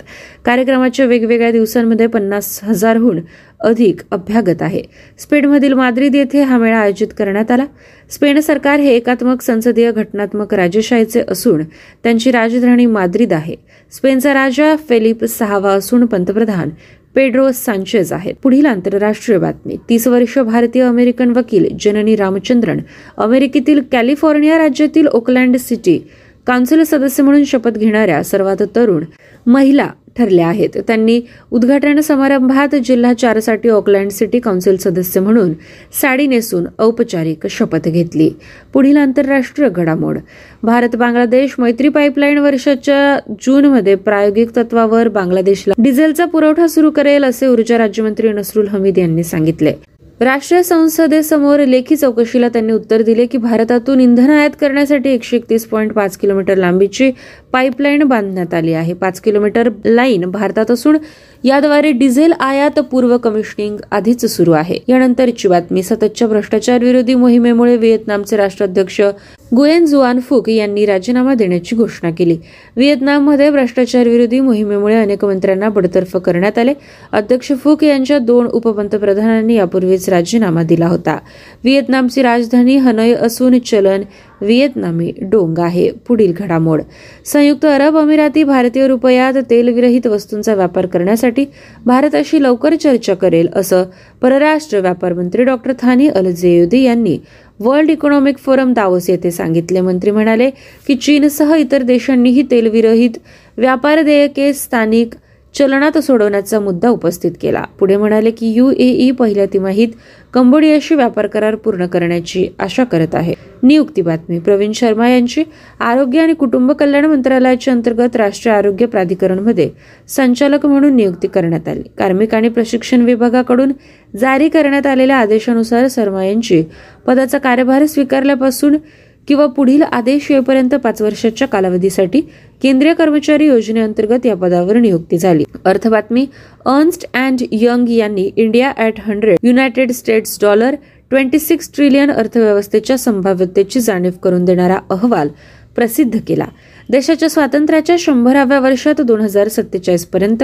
कार्यक्रमाच्या वेगवेगळ्या दिवसांमध्ये पन्नास हजारहून अधिक अभ्यागत आहे. स्पेनमधील माद्रिद येथे हा मेळा आयोजित करण्यात आला. स्पेन सरकार हे एकात्मक संसदीय घटनात्मक राजेशाहीचे असून त्यांची राजधानी माद्रिद आहे. स्पेनचा राजा फेलिप सहावा असून पंतप्रधान पेड्रो सांचेज आहेत. पुढील आंतरराष्ट्रीय बातमी. तीस वर्ष भारतीय अमेरिकन वकील जननी रामचंद्रन अमेरिकेतील कॅलिफोर्निया राज्यातील ओकलँड सिटी काउन्सिल सदस्य म्हणून शपथ घेणाऱ्या सर्वात तरुण महिला ठरल्या आहेत. त्यांनी उद्घाटन समारंभात जिल्हा चारसाठी ऑकलँड सिटी काउन्सिल सदस्य म्हणून साडी नेसून औपचारिक शपथ घेतली. पुढील आंतरराष्ट्रीय घडामोड. भारत बांगलादेश मैत्री पाईपलाईन वर्षाच्या जूनमध्ये प्रायोगिक तत्वावर बांगलादेशला डिझेलचा पुरवठा सुरू करेल असे ऊर्जा राज्यमंत्री नसरुल हमीद यांनी सांगितले. राष्ट्रीय संसदेसमोर लेखी चौकशीला त्यांनी उत्तर दिले की भारतातून इंधन आयात करण्यासाठी एकशे एकतीस पॉईंट पाच किलोमीटर लांबीची पाईपलाईन बांधण्यात आली आहे. पाच किलोमीटर लाईन भारतात असून याद्वारे डिझेल आयात पूर्व कमिशनिंग आधीच सुरू आहे. यानंतरची बातमी सततच्या भ्रष्टाचार विरोधी मोहिमेमुळे व्हिएतनामचे राष्ट्राध्यक्ष गुएन जुआन फुक यांनी राजीनामा देण्याची घोषणा केली. व्हिएतनाममध्ये भ्रष्टाचार विरोधी मोहिमेमुळे अनेक मंत्र्यांना बडतर्फ करण्यात आले. अध्यक्ष फुक यांच्या दोन उपपंतप्रधानांनी यापूर्वीच राजीनामा दिला होता. व्हिएतनामची राजधानी हनय असून चलन व्हिएतनामी डोंग आहे पुढील घडामोड. संयुक्त अरब अमिराती भारतीय रुपयात तेलविरहित वस्तूंचा व्यापार करण्यासाठी भारताशी लवकर चर्चा करेल असं परराष्ट्र व्यापार मंत्री डॉक्टर थानी अल जेयुदी यांनी वर्ल्ड इकॉनॉमिक फोरम दावोस येथे सांगितले. मंत्री म्हणाले की चीनसह इतर देशांनीही तेलविरहित व्यापार देयके स्थानिक चलनात सोडवण्याचा मुद्दा उपस्थित केला. पुढे म्हणाले की युएई पहिल्या तिमाहीत कंबोडियाशी व्यापार करार पूर्ण करण्याची आशा करत आहे. नियुक्ती बातमी. प्रवीण शर्मा यांची आरोग्य आणि कुटुंब कल्याण मंत्रालयाच्या अंतर्गत राष्ट्रीय आरोग्य प्राधिकरणमध्ये संचालक म्हणून नियुक्ती करण्यात आली. कार्मिक आणि प्रशिक्षण विभागाकडून जारी करण्यात आलेल्या आदेशानुसार शर्मा यांची पदाचा कार्यभार स्वीकारल्यापासून किंवा पुढील आदेश येईपर्यंत पाच वर्षाच्या कालावधीसाठी केंद्रीय कर्मचारी योजनेअंतर्गत या पदावर नियुक्ती झाली. अर्थ बातमी. अर्न्स्ट अँड यंग यांनी India at hundred United States dollar twenty six trillion अर्थव्यवस्थेच्या संभाव्यतेची जाणीव करून देणारा अहवाल प्रसिद्ध केला. देशाच्या स्वातंत्र्याच्या शंभराव्या वर्षात दोन हजार सत्तेचाळीस पर्यंत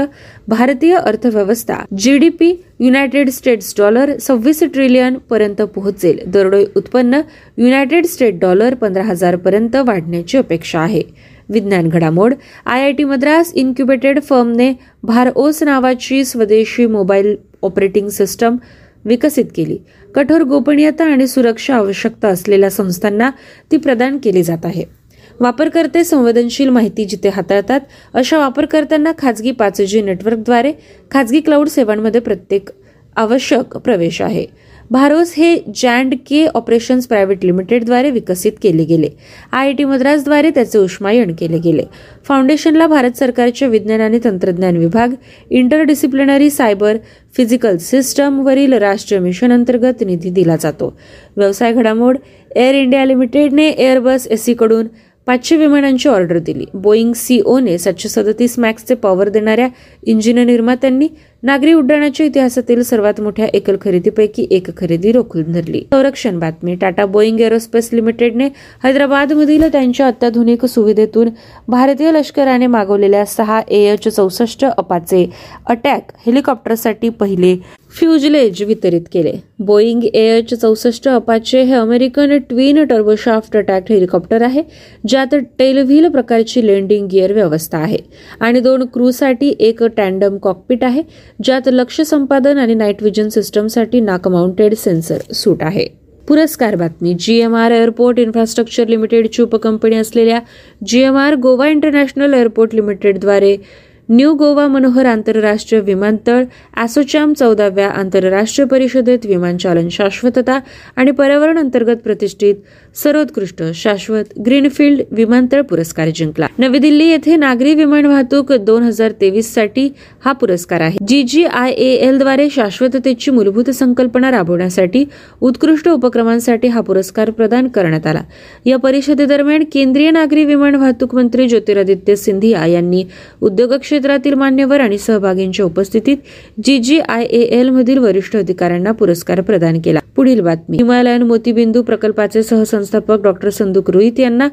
भारतीय अर्थव्यवस्था G D P United States dollar सव्वीस ट्रिलियन पर्यंत पोहोचेल. दरडोई उत्पन्न युनायटेड स्टेट डॉलर पंधरा हजार पर्यंत वाढण्याची अपेक्षा आहे. विज्ञान घडामोड I I T Madras incubated फर्मने BharOS नावाची स्वदेशी मोबाईल ऑपरेटिंग सिस्टम विकसित केली. कठोर गोपनीयता आणि सुरक्षा आवश्यकता असलेल्या संस्थांना ती प्रदान केली जात आहे. वापरकर्ते संवेदनशील माहिती जिथे हाताळतात अशा वापरकर्त्यांना खाजगी पाच जी नेटवर्कद्वारे खाजगी क्लाउड सेवांमध्ये प्रत्येक आवश्यक प्रवेश आहे. भारोस हे जॅन्ड के ऑपरेशन्स प्रायव्हेट लिमिटेडद्वारे विकसित केले गेले. आय आय टी मद्रासद्वारे त्याचे उष्मायन केले गेले. फाउंडेशनला भारत सरकारचे विज्ञान आणि तंत्रज्ञान विभाग इंटरडिसिप्लिनरी सायबर फिजिकल सिस्टमवरील राष्ट्रीय मिशन अंतर्गत निधी दिला जातो. व्यवसाय घडामोड एअर इंडिया लिमिटेडने एअरबस एसीकडून पाचशे विमानांची ऑर्डर दिली. बोईंग सीओने सातशे सदतीस मॅक्सचे पॉवर देणाऱ्या इंजिन निर्मात्यांनी नागरी उड्डाणाच्या इतिहासातील सर्वात मोठ्या एकल खरेदीपैकी एक खरेदी रोखून धरली. संरक्षण बातमी टाटा बोईंग एरोस्पेस लिमिटेडने हैदराबादमधील त्यांच्या अत्याधुनिक सुविधेतून भारतीय लष्कराने मागवलेल्या सहा एच चौसष्ट अपाचे अटॅक हेलिकॉप्टरसाठी पहिले फ्युजलेज वितरित केले. बोईंग एच चौसष्ट अपाचे हे American twin turboshaft attack helicopter आहे ज्यात टेलव्हील प्रकारची लँडिंग गिअर व्यवस्था आहे. आणि दोन क्रूसाठी एक टँडम कॉकपिट आहे ज्यात लक्ष संपादन आणि नाईट विजन सिस्टमसाठी नाक माउंटेड सेन्सर सूट आहे. पुरस्कार बातमी. G M R airport infrastructure लिमिटेडची उपकंपनी असलेल्या G M R Goa international airport लिमिटेडद्वारे न्यू गोवा मनोहर आंतरराष्ट्रीय विमानतळ ॲसोचॅम चौदाव्या आंतरराष्ट्रीय परिषदेत विमानचालन शाश्वतता आणि पर्यावरण अंतर्गत प्रतिष्ठित सर्वोत्कृष्ट शाश्वत ग्रीनफील्ड विमानतळ पुरस्कार जिंकला. नवी दिल्ली येथे नागरी विमान वाहतूक दोन हजार तेवीससाठी हा पुरस्कार आहे. जी जी आय एलद्वारे शाश्वततेची मूलभूत संकल्पना राबवण्यासाठी उत्कृष्ट उपक्रमांसाठी हा पुरस्कार प्रदान करण्यात आला. या परिषदेदरम्यान केंद्रीय नागरी विमान वाहतूक मंत्री ज्योतिरादित्य सिंधिया यांनी उद्योग क्षेत्रातील मान्यवर आणि सहभागींच्या उपस्थितीत जी जी आय एल मधील वरिष्ठ अधिकाऱ्यांना पुरस्कार प्रदान केला. पुढील बातमी. हिमालयन मोतीबिंदू प्रकल्पाचे संस्थापक डॉक्टर संदूक रोहित यांना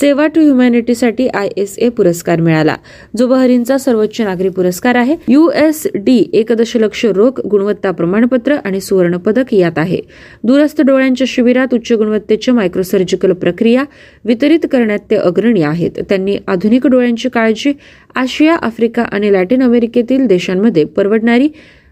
सेवा टू ह्युमॅनिटीसाठी आय एस ए पुरस्कार मिळाला. जो बहरीनचा सर्वोच्च नागरी पुरस्कार आहे. यू एस डी एक दशलक्ष रोख गुणवत्ता प्रमाणपत्र आणि सुवर्ण पदक यात आहे. दूरस्थ डोळ्यांच्या शिबिरात उच्च गुणवत्तेच्या मायक्रोसर्जिकल प्रक्रिया वितरित करण्यात ते अग्रणी आहेत. त्यांनी आधुनिक डोळ्यांची काळजी आशिया आफ्रिका आणि लॅटिन अमेरिकेतील देशांमध्ये परवडणारी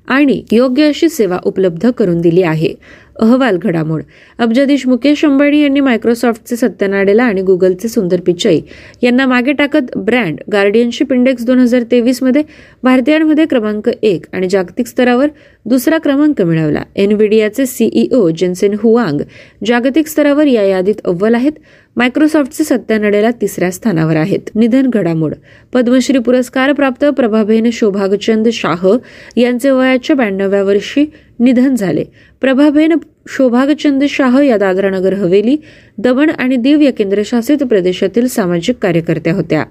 आणि योग्य अशी सेवा उपलब्ध करून दिली आहे. अहवाल घडामोड. अब्जाधीश मुकेश अंबानी यांनी मायक्रोसॉफ्टचे सत्यनाडेला आणि गुगलचे सुंदर पिचाई यांना मागे टाकत ब्रँड गार्डियनशिप इंडेक्स दोन हजार तेवीसमध्ये भारतीयांमध्ये क्रमांक एक आणि जागतिक स्तरावर दुसरा क्रमांक मिळवला. एनव्हिडियाचे सीईओ जेन्सेन हुआंग जागतिक स्तरावर या यादीत अव्वल आहेत. मायक्रोसॉफ्टचे सत्या नडेला तिसऱ्या स्थानावर आहेत. निधन घडामोड. पद्मश्री पुरस्कार प्राप्त प्रभाबेन शोभागचंद शाह यांचे वयाच्या ब्याण्णव्या वर्षी निधन झाले. प्रभाबेन शोभागचंद शाह या दादरानगर हवेली दमण आणि दीव या केंद्रशासित प्रदेशातील सामाजिक कार्यकर्त्या होत्या.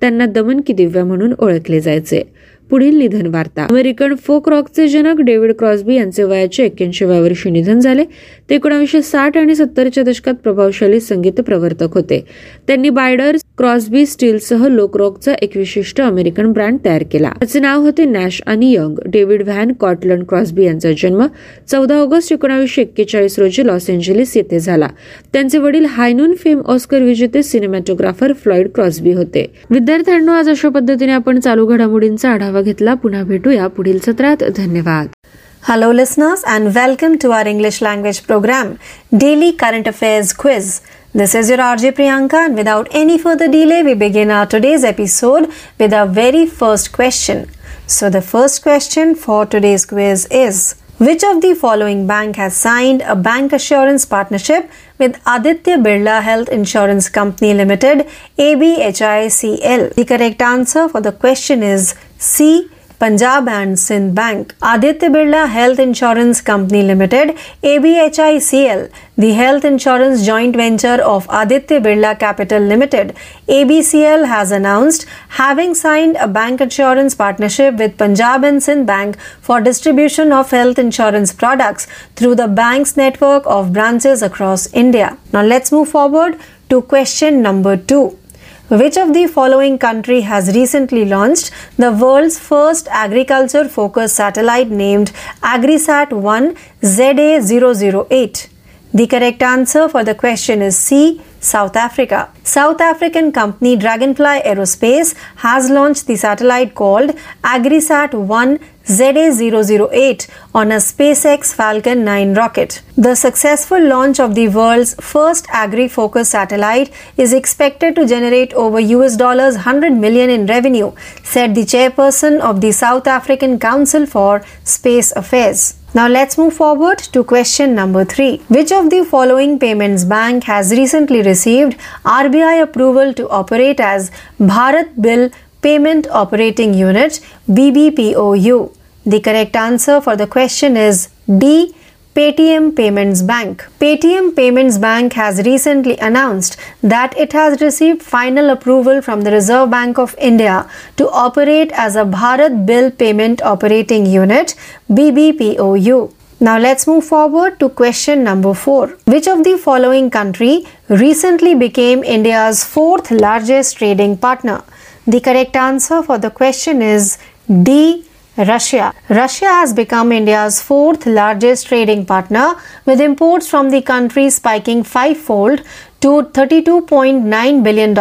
त्यांना दमन की दिव्या म्हणून ओळखले जायचे. पुढील निधन वार्ता अमेरिकन फोक रॉकचे जनक डेव्हिड क्रॉसबी यांचे वयाचे एक्क्याऐंशीव्या वर्षी निधन झाले. ते एकोणीसशे साठ आणि सत्तरच्या दशकात प्रभावशाली संगीत प्रवर्तक होते. त्यांनी बायडर क्रॉसबी स्टीलसह लोक रॉकचा एक विशिष्ट अमेरिकन ब्रँड तयार केला. त्याचे नाव होते नॅश आणि Young. David Van Cortlandt Crosby यांचा जन्म चौदा ऑगस्ट एकोणीसशे एक्केचाळीस रोजी लॉस एंजलिस येथे झाला. त्यांचे वडील हायनून फेम ऑस्कर विजेते सिनेमॅटोग्राफर फ्लॉइड क्रॉसबी होते. विद्यार्थ्यांनो आज अशा पद्धतीने आपण चालू घडामोडींचा आढावा घेतला पुन्हा भेटूया पुढील सत्रात धन्यवाद Hello, listeners, and welcome to our English language program, Daily Current Affairs Quiz. This is your RJ Priyanka, and without any further delay, we begin our today's episode with our very first question. So, the first question for today's quiz is Which of the following bank has signed a bank assurance partnership with Aditya Birla Health Insurance Company Limited, ABHICL? The correct answer for the question is C. Punjab and Sindh Bank, Aditya Birla Health Insurance Company Limited, ABHICL, the health insurance joint venture of Aditya Birla Capital Limited, ABCL has announced having signed a bank insurance partnership with Punjab and Sindh Bank for distribution of health insurance products through the bank's network of branches across India. Now let's move forward to question number 2. Which of the following country has recently launched the world's first agriculture focused satellite named AgriSat 1 ZA008? The correct answer for the question is C. South Africa. South African company Dragonfly Aerospace has launched the satellite called AgriSat 1 ZA008 on a SpaceX Falcon 9 rocket. The successful launch of the world's first agri-focused satellite is expected to generate over US dollars 100 million in revenue, said the chairperson of the South African Council for Space Affairs. Now let's move forward to question number 3. Which of the following payments bank has recently received RBI approval to operate as Bharat Bill Payment Operating Unit BBPOU? The correct answer for the question is D. Paytm Payments Bank. Paytm Payments Bank has recently announced that it has received final approval from the Reserve Bank of India to operate as a Bharat Bill Payment Operating Unit BBPOU. Now let's move forward to question number 4. Which of the following country recently became India's fourth largest trading partner? The correct answer for the question is D. Russia. Russia has become India's fourth largest trading partner with imports from the country spiking fivefold to $32.9 billion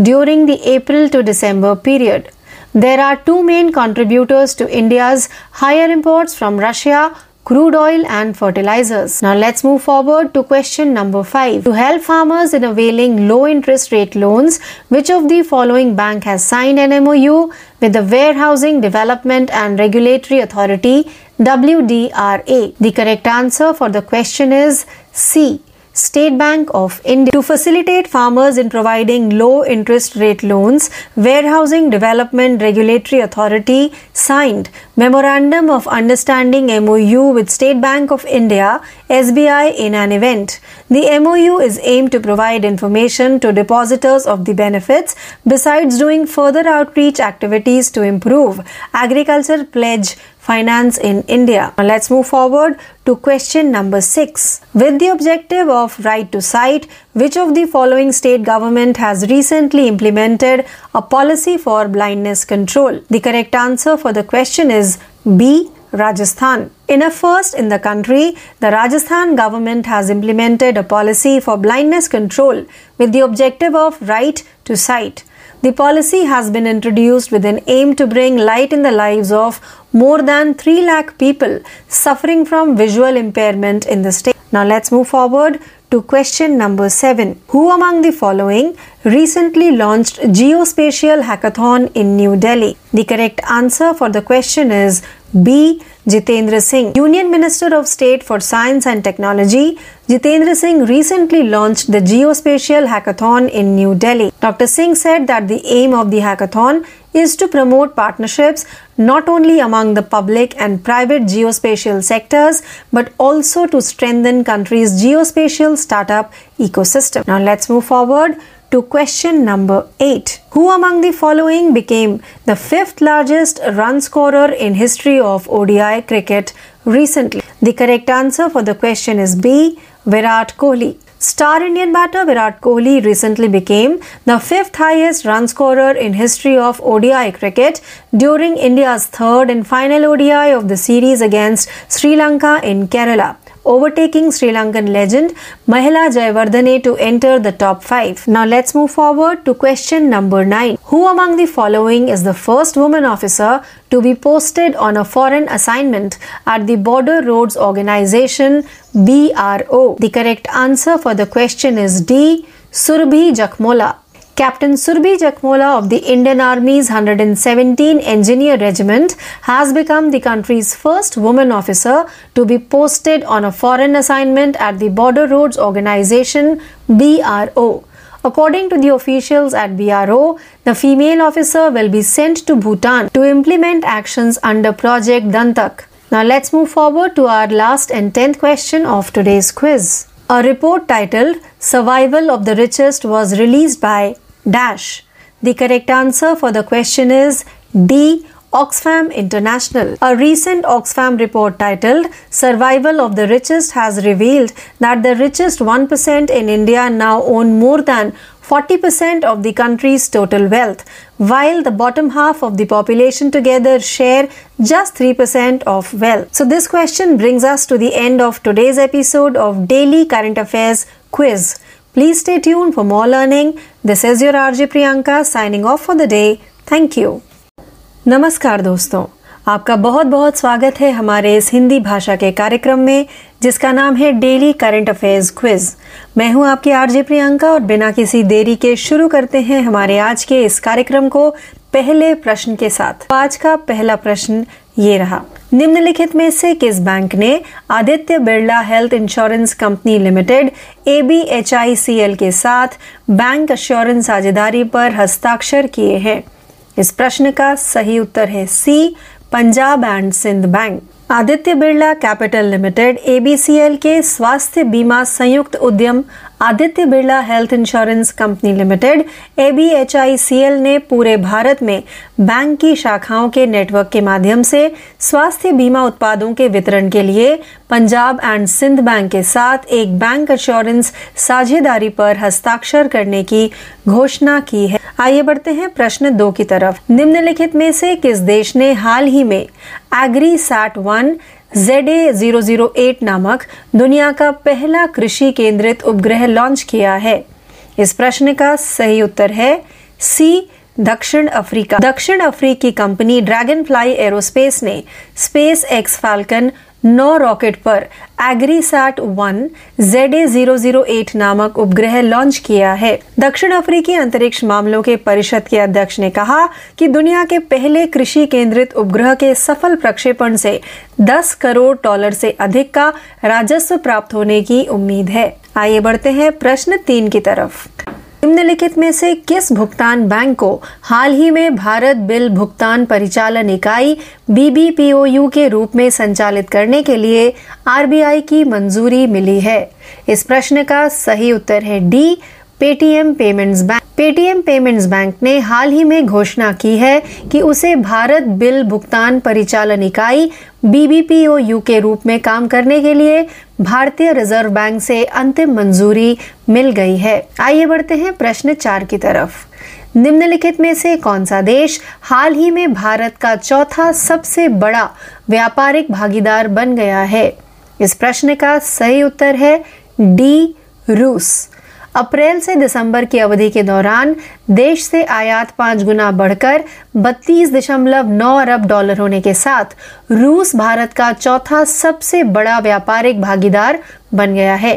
during the April to December period. There are two main contributors to India's higher imports from Russia crude oil and fertilizers. Now let's move forward to question number 5. To help farmers in availing low interest rate loans, which of the following bank has signed an MOU with the Warehousing Development and Regulatory Authority WDRA? The correct answer for the question is C. State Bank of India. To facilitate farmers in providing low interest rate loans, Warehousing Development Regulatory Authority signed Memorandum of Understanding MOU with State Bank of India SBI in an event. The MOU is aimed to provide information to depositors of the benefits besides doing further outreach activities to improve agriculture pledge finance in India. Now let's move forward to question number 6. With the objective of right to sight, which of the following state government has recently implemented a policy for blindness control? The correct answer for the question is B. Rajasthan. In a first in the country, the Rajasthan government has implemented a policy for blindness control with the objective of right to sight. The policy has been introduced with an aim to bring light in the lives of more than 3 lakh people suffering from visual impairment in the state. Now let's move forward to question number 7. Who among the following recently launched Geospatial Hackathon in New Delhi? The correct answer for the question is B. Jitendra Singh. Union Minister of State for Science and Technology, Jitendra Singh recently launched the Geospatial Hackathon in New Delhi. Dr. Singh said that the aim of the hackathon is to promote partnerships not only among the public and private geospatial sectors but also to strengthen country's geospatial startup ecosystem. Now let's move forward to question number 8. Who among the following became the fifth largest run scorer in history of ODI cricket recently? The correct answer for the question is B. Virat Kohli. Star Indian batter Virat Kohli recently became the fifth highest run scorer in history of ODI cricket during India's third and final ODI of the series against Sri Lanka in Kerala overtaking Sri Lankan legend Mahela Jayawardene to enter the top 5. Now let's move forward to question number 9. Who among the following is the first woman officer to be posted on a foreign assignment at the Border Roads Organization BRO? The correct answer for the question is D. Surbhi Jakmola. Captain Surbhi Jakmola of the Indian Army's 117 Engineer Regiment has become the country's first woman officer to be posted on a foreign assignment at the Border Roads Organization BRO. According to the officials at BRO, the female officer will be sent to Bhutan to implement actions under Project Dantak. Now let's move forward to our last and 10th question of today's quiz. A report titled Survival of the Richest was released by Dash. The correct answer for the question is D. Oxfam International. A recent Oxfam report titled Survival of the Richest has revealed that the richest 1% in India now own more than 40% of the country's total wealth, while the bottom half of the population together share just 3% of wealth. So, this question brings us to the end of today's episode of Daily Current Affairs Quiz. Please stay tuned for more learning. This is your RJ Priyanka signing off for the day. Thank you. नमस्कार दोस्तों आपका बहुत बहुत स्वागत है हमारे इस हिंदी भाषा के कार्यक्रम में, जिसका नाम है डेली करंट अफेयर्स क्विज मैं हूँ आपकी आरजे प्रियंका और बिना किसी देरी के शुरू करते हैं हमारे आज के इस कार्यक्रम को पहले प्रश्न के साथ आज का पहला प्रश्न ये रहा। निम्नलिखित में से किस बैंक ने Aditya Birla health insurance company limited A B H I C L के साथ बैंक अश्योरेंस साझेदारी पर हस्ताक्षर किए हैं? इस प्रश्न का सही उत्तर है C, Punjab and Sind bank. Aditya Birla capital limited ABCL के स्वास्थ्य बीमा संयुक्त उद्यम Aditya Birla health insurance company limited ABHICL ने पूरे भारत में बैंक की शाखाओं के नेटवर्क के माध्यम से स्वास्थ्य बीमा उत्पादों के वितरण के लिए पंजाब एंड सिंध बैंक के साथ एक बैंक इंश्योरेंस साझेदारी पर हस्ताक्षर करने की घोषणा की है। आइए बढ़ते हैं प्रश्न दो की तरफ़। निम्नलिखित में से किस देश ने हाल ही में AgriSat one Z A zero zero eight नामक दुनिया का पहला कृषि केंद्रित उपग्रह लॉन्च किया है। इस प्रश्न का सही उत्तर है सी दक्षिण अफ्रीका। दक्षिण अफ्रीकी कंपनी ड्रैगन फ्लाई एरोस्पेस ने स्पेस एक्स फाल्कन नौ rocket per AgriSat one Z A zero zero eight नामक उपग्रह लॉन्च किया है। दक्षिण अफ्रीकी अंतरिक्ष मामलों के परिषद के अध्यक्ष ने कहा कि दुनिया के पहले कृषि केंद्रित उपग्रह के सफल प्रक्षेपण से 10 करोड़ डॉलर से अधिक का राजस्व प्राप्त होने की उम्मीद है। आइए बढ़ते हैं प्रश्न तीन की तरफ़। निम्नलिखित में से किस भुगतान बैंक को हाल ही में भारत बिल भुगतान परिचालन इकाई बीबीपीओयू के रूप में संचालित करने के लिए आरबीआई की मंजूरी मिली है? इस प्रश्न का सही उत्तर है D Paytm payments bank Paytm payments bank ने हाल ही में घोषणा की है कि उसे भारत बिल भुगतान परिचालन इकाई बीबीपीओयू के रूप में काम करने के लिए भारतीय रिज़र्व बैंक से अंतिम मंजूरी मिल गई है। आइए बढ़ते हैं प्रश्न चार की तरफ़। निम्नलिखित में से कौन सा देश हाल ही में भारत का चौथा सबसे बड़ा व्यापारिक भागीदार बन गया है? इस प्रश्न का सही उत्तर है डी, रूस। अप्रैल से दिसंबर की अवधि के दौरान देश से आयात पाँच गुना बढ़कर बत्तीस दशमलव नौ अरब डॉलर होने के साथ रूस भारत का चौथा सबसे बड़ा व्यापारिक भागीदार बन गया है।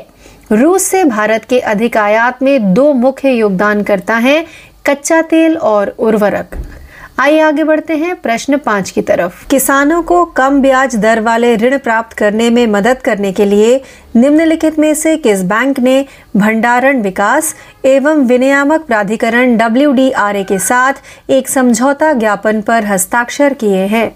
रूस से भारत के अधिक आयात में दो मुख्य योगदान करता है, कच्चा तेल और उर्वरक। आइए आगे बढ़ते हैं प्रश्न पाँच की तरफ़। किसानों को कम ब्याज दर वाले ऋण प्राप्त करने में मदद करने के लिए निम्नलिखित में से किस बैंक ने भंडारण विकास एवं विनियामक प्राधिकरण डब्ल्यू के साथ एक समझौता ज्ञापन पर हस्ताक्षर किए हैं?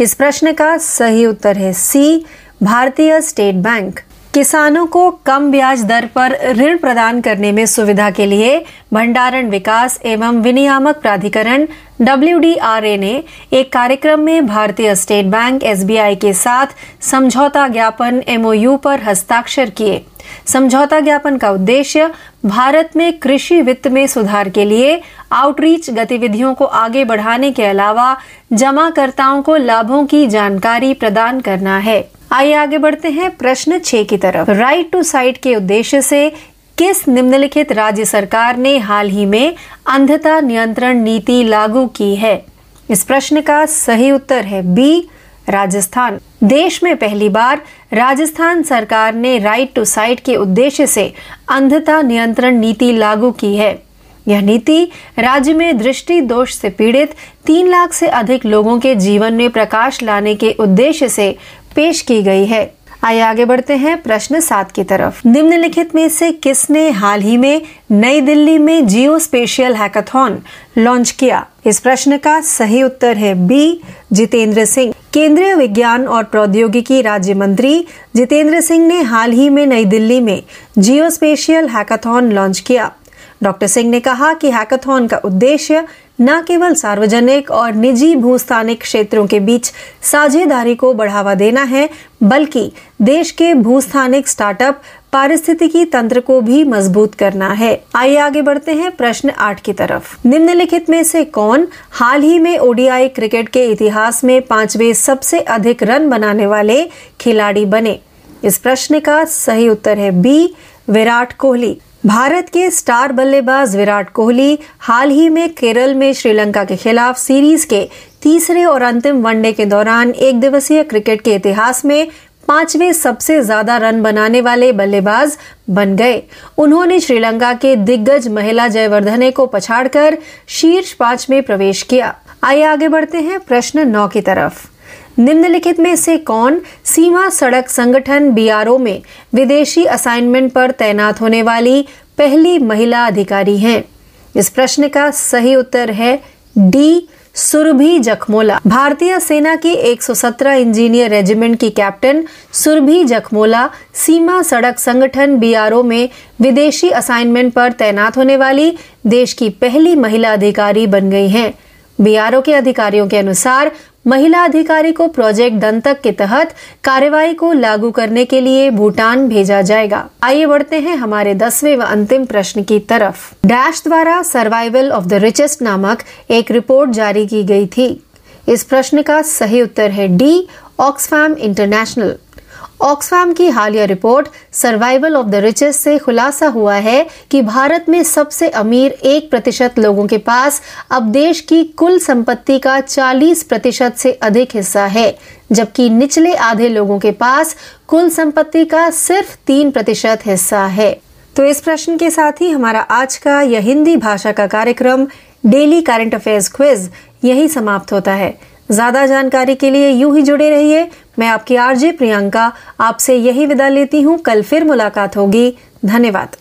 इस प्रश्न का सही उत्तर है सी, भारतीय स्टेट बैंक। किसानों को कम ब्याज दर पर ऋण प्रदान करने में सुविधा के लिए भंडारण विकास एवं विनियामक प्राधिकरण डब्ल्यूडीआरए ने एक कार्यक्रम में भारतीय स्टेट बैंक एसबीआई के साथ समझौता ज्ञापन एमओयू पर हस्ताक्षर किए। समझौता ज्ञापन का उद्देश्य भारत में कृषि वित्त में सुधार के लिए आउटरीच गतिविधियों को आगे बढ़ाने के अलावा जमाकर्ताओं को लाभों की जानकारी प्रदान करना है। आइए आगे बढ़ते हैं प्रश्न छह की तरफ़। राइट टू साइट के उद्देश्य से किस निम्नलिखित राज्य सरकार ने हाल ही में अंधता नियंत्रण नीति लागू की है? इस प्रश्न का सही उत्तर है बी, राजस्थान। देश में पहली बार राजस्थान सरकार ने राइट टू साइट के उद्देश्य से अंधता नियंत्रण नीति लागू की है। यह नीति राज्य में दृष्टि दोष से पीड़ित तीन लाख से अधिक लोगों के जीवन में प्रकाश लाने के उद्देश्य से पेश की गई है। आइए आगे बढ़ते हैं प्रश्न सात की तरफ़। निम्नलिखित में से किसने हाल ही में नई दिल्ली में जियो स्पेशियल हैकाथॉन लॉन्च किया? इस प्रश्न का सही उत्तर है बी, जितेंद्र सिंह। केंद्रीय विज्ञान और प्रौद्योगिकी राज्य मंत्री जितेंद्र सिंह ने हाल ही में नई दिल्ली में जियो स्पेशियल हैकाथॉन लॉन्च किया। डॉक्टर सिंह ने कहा कि हैकाथॉन का उद्देश्य न केवल सार्वजनिक और निजी भूस्थानिक क्षेत्रों के बीच साझेदारी को बढ़ावा देना है, बल्कि देश के भूस्थानिक स्टार्टअप पारिस्थितिकी तंत्र को भी मज़बूत करना है। आइए आगे बढ़ते हैं प्रश्न आठ की तरफ़। निम्नलिखित में से कौन हाल ही में ओडीआई क्रिकेट के इतिहास में पांचवे सबसे अधिक रन बनाने वाले खिलाड़ी बने? इस प्रश्न का सही उत्तर है बी, विराट कोहली। भारत के स्टार बल्लेबाज विराट कोहली हाल ही में केरल में श्रीलंका के खिलाफ सीरीज़ के तीसरे और अंतिम वनडे के दौरान एक दिवसीय क्रिकेट के इतिहास में पाँचवें सबसे ज़्यादा रन बनाने वाले बल्लेबाज बन गए। उन्होंने श्रीलंका के दिग्गज महिला जयवर्धने को पछाड़कर शीर्ष पाँच में प्रवेश किया। आइए आगे बढ़ते हैं प्रश्न नौ की तरफ़। निम्नलिखित में से कौन सीमा सड़क संगठन बीआरओ में विदेशी असाइनमेंट पर तैनात होने वाली पहली महिला अधिकारी हैं? इस प्रश्न का सही उत्तर है डी, सुरभि जखमोला। भारतीय सेना की 117 इंजीनियर रेजिमेंट की कैप्टन सुरभि जखमोला सीमा सड़क संगठन बीआरओ में विदेशी असाइनमेंट पर तैनात होने वाली देश की पहली महिला अधिकारी बन गई हैं। बीआरओ के अधिकारियों के अनुसार महिला अधिकारी को प्रोजेक्ट दंतक के तहत कार्यवाही को लागू करने के लिए भूटान भेजा जाएगा। आइए बढ़ते हैं हमारे दसवें व अंतिम प्रश्न की तरफ़। डैश द्वारा सर्वाइवल ऑफ़ द रिचेस्ट नामक एक रिपोर्ट जारी की गई थी। इस प्रश्न का सही उत्तर है डी, ऑक्सफैम इंटरनेशनल। ऑक्सफैम की हालिया report survival of the richest से खुलासा हुआ है कि भारत में सबसे अमीर एक प्रतिशत लोगों के पास अब देश की कुल संपत्ति का 40 प्रतिशत से अधिक हिस्सा है, जबकि निचले आधे लोगों के पास कुल संपत्ति का सिर्फ़ तीन प्रतिशत हिस्सा है। तो इस प्रश्न के साथ ही हमारा आज का यह हिंदी भाषा का कार्यक्रम, डेली करंट अफेयर्स क्विज, यही समाप्त होता है। ज़्यादा जानकारी के लिए यूँ ही जुड़े रहिए मैं आपकी आरजे प्रियंका आपसे यही विदा लेती हूँ। कल फिर मुलाकात होगी। धन्यवाद।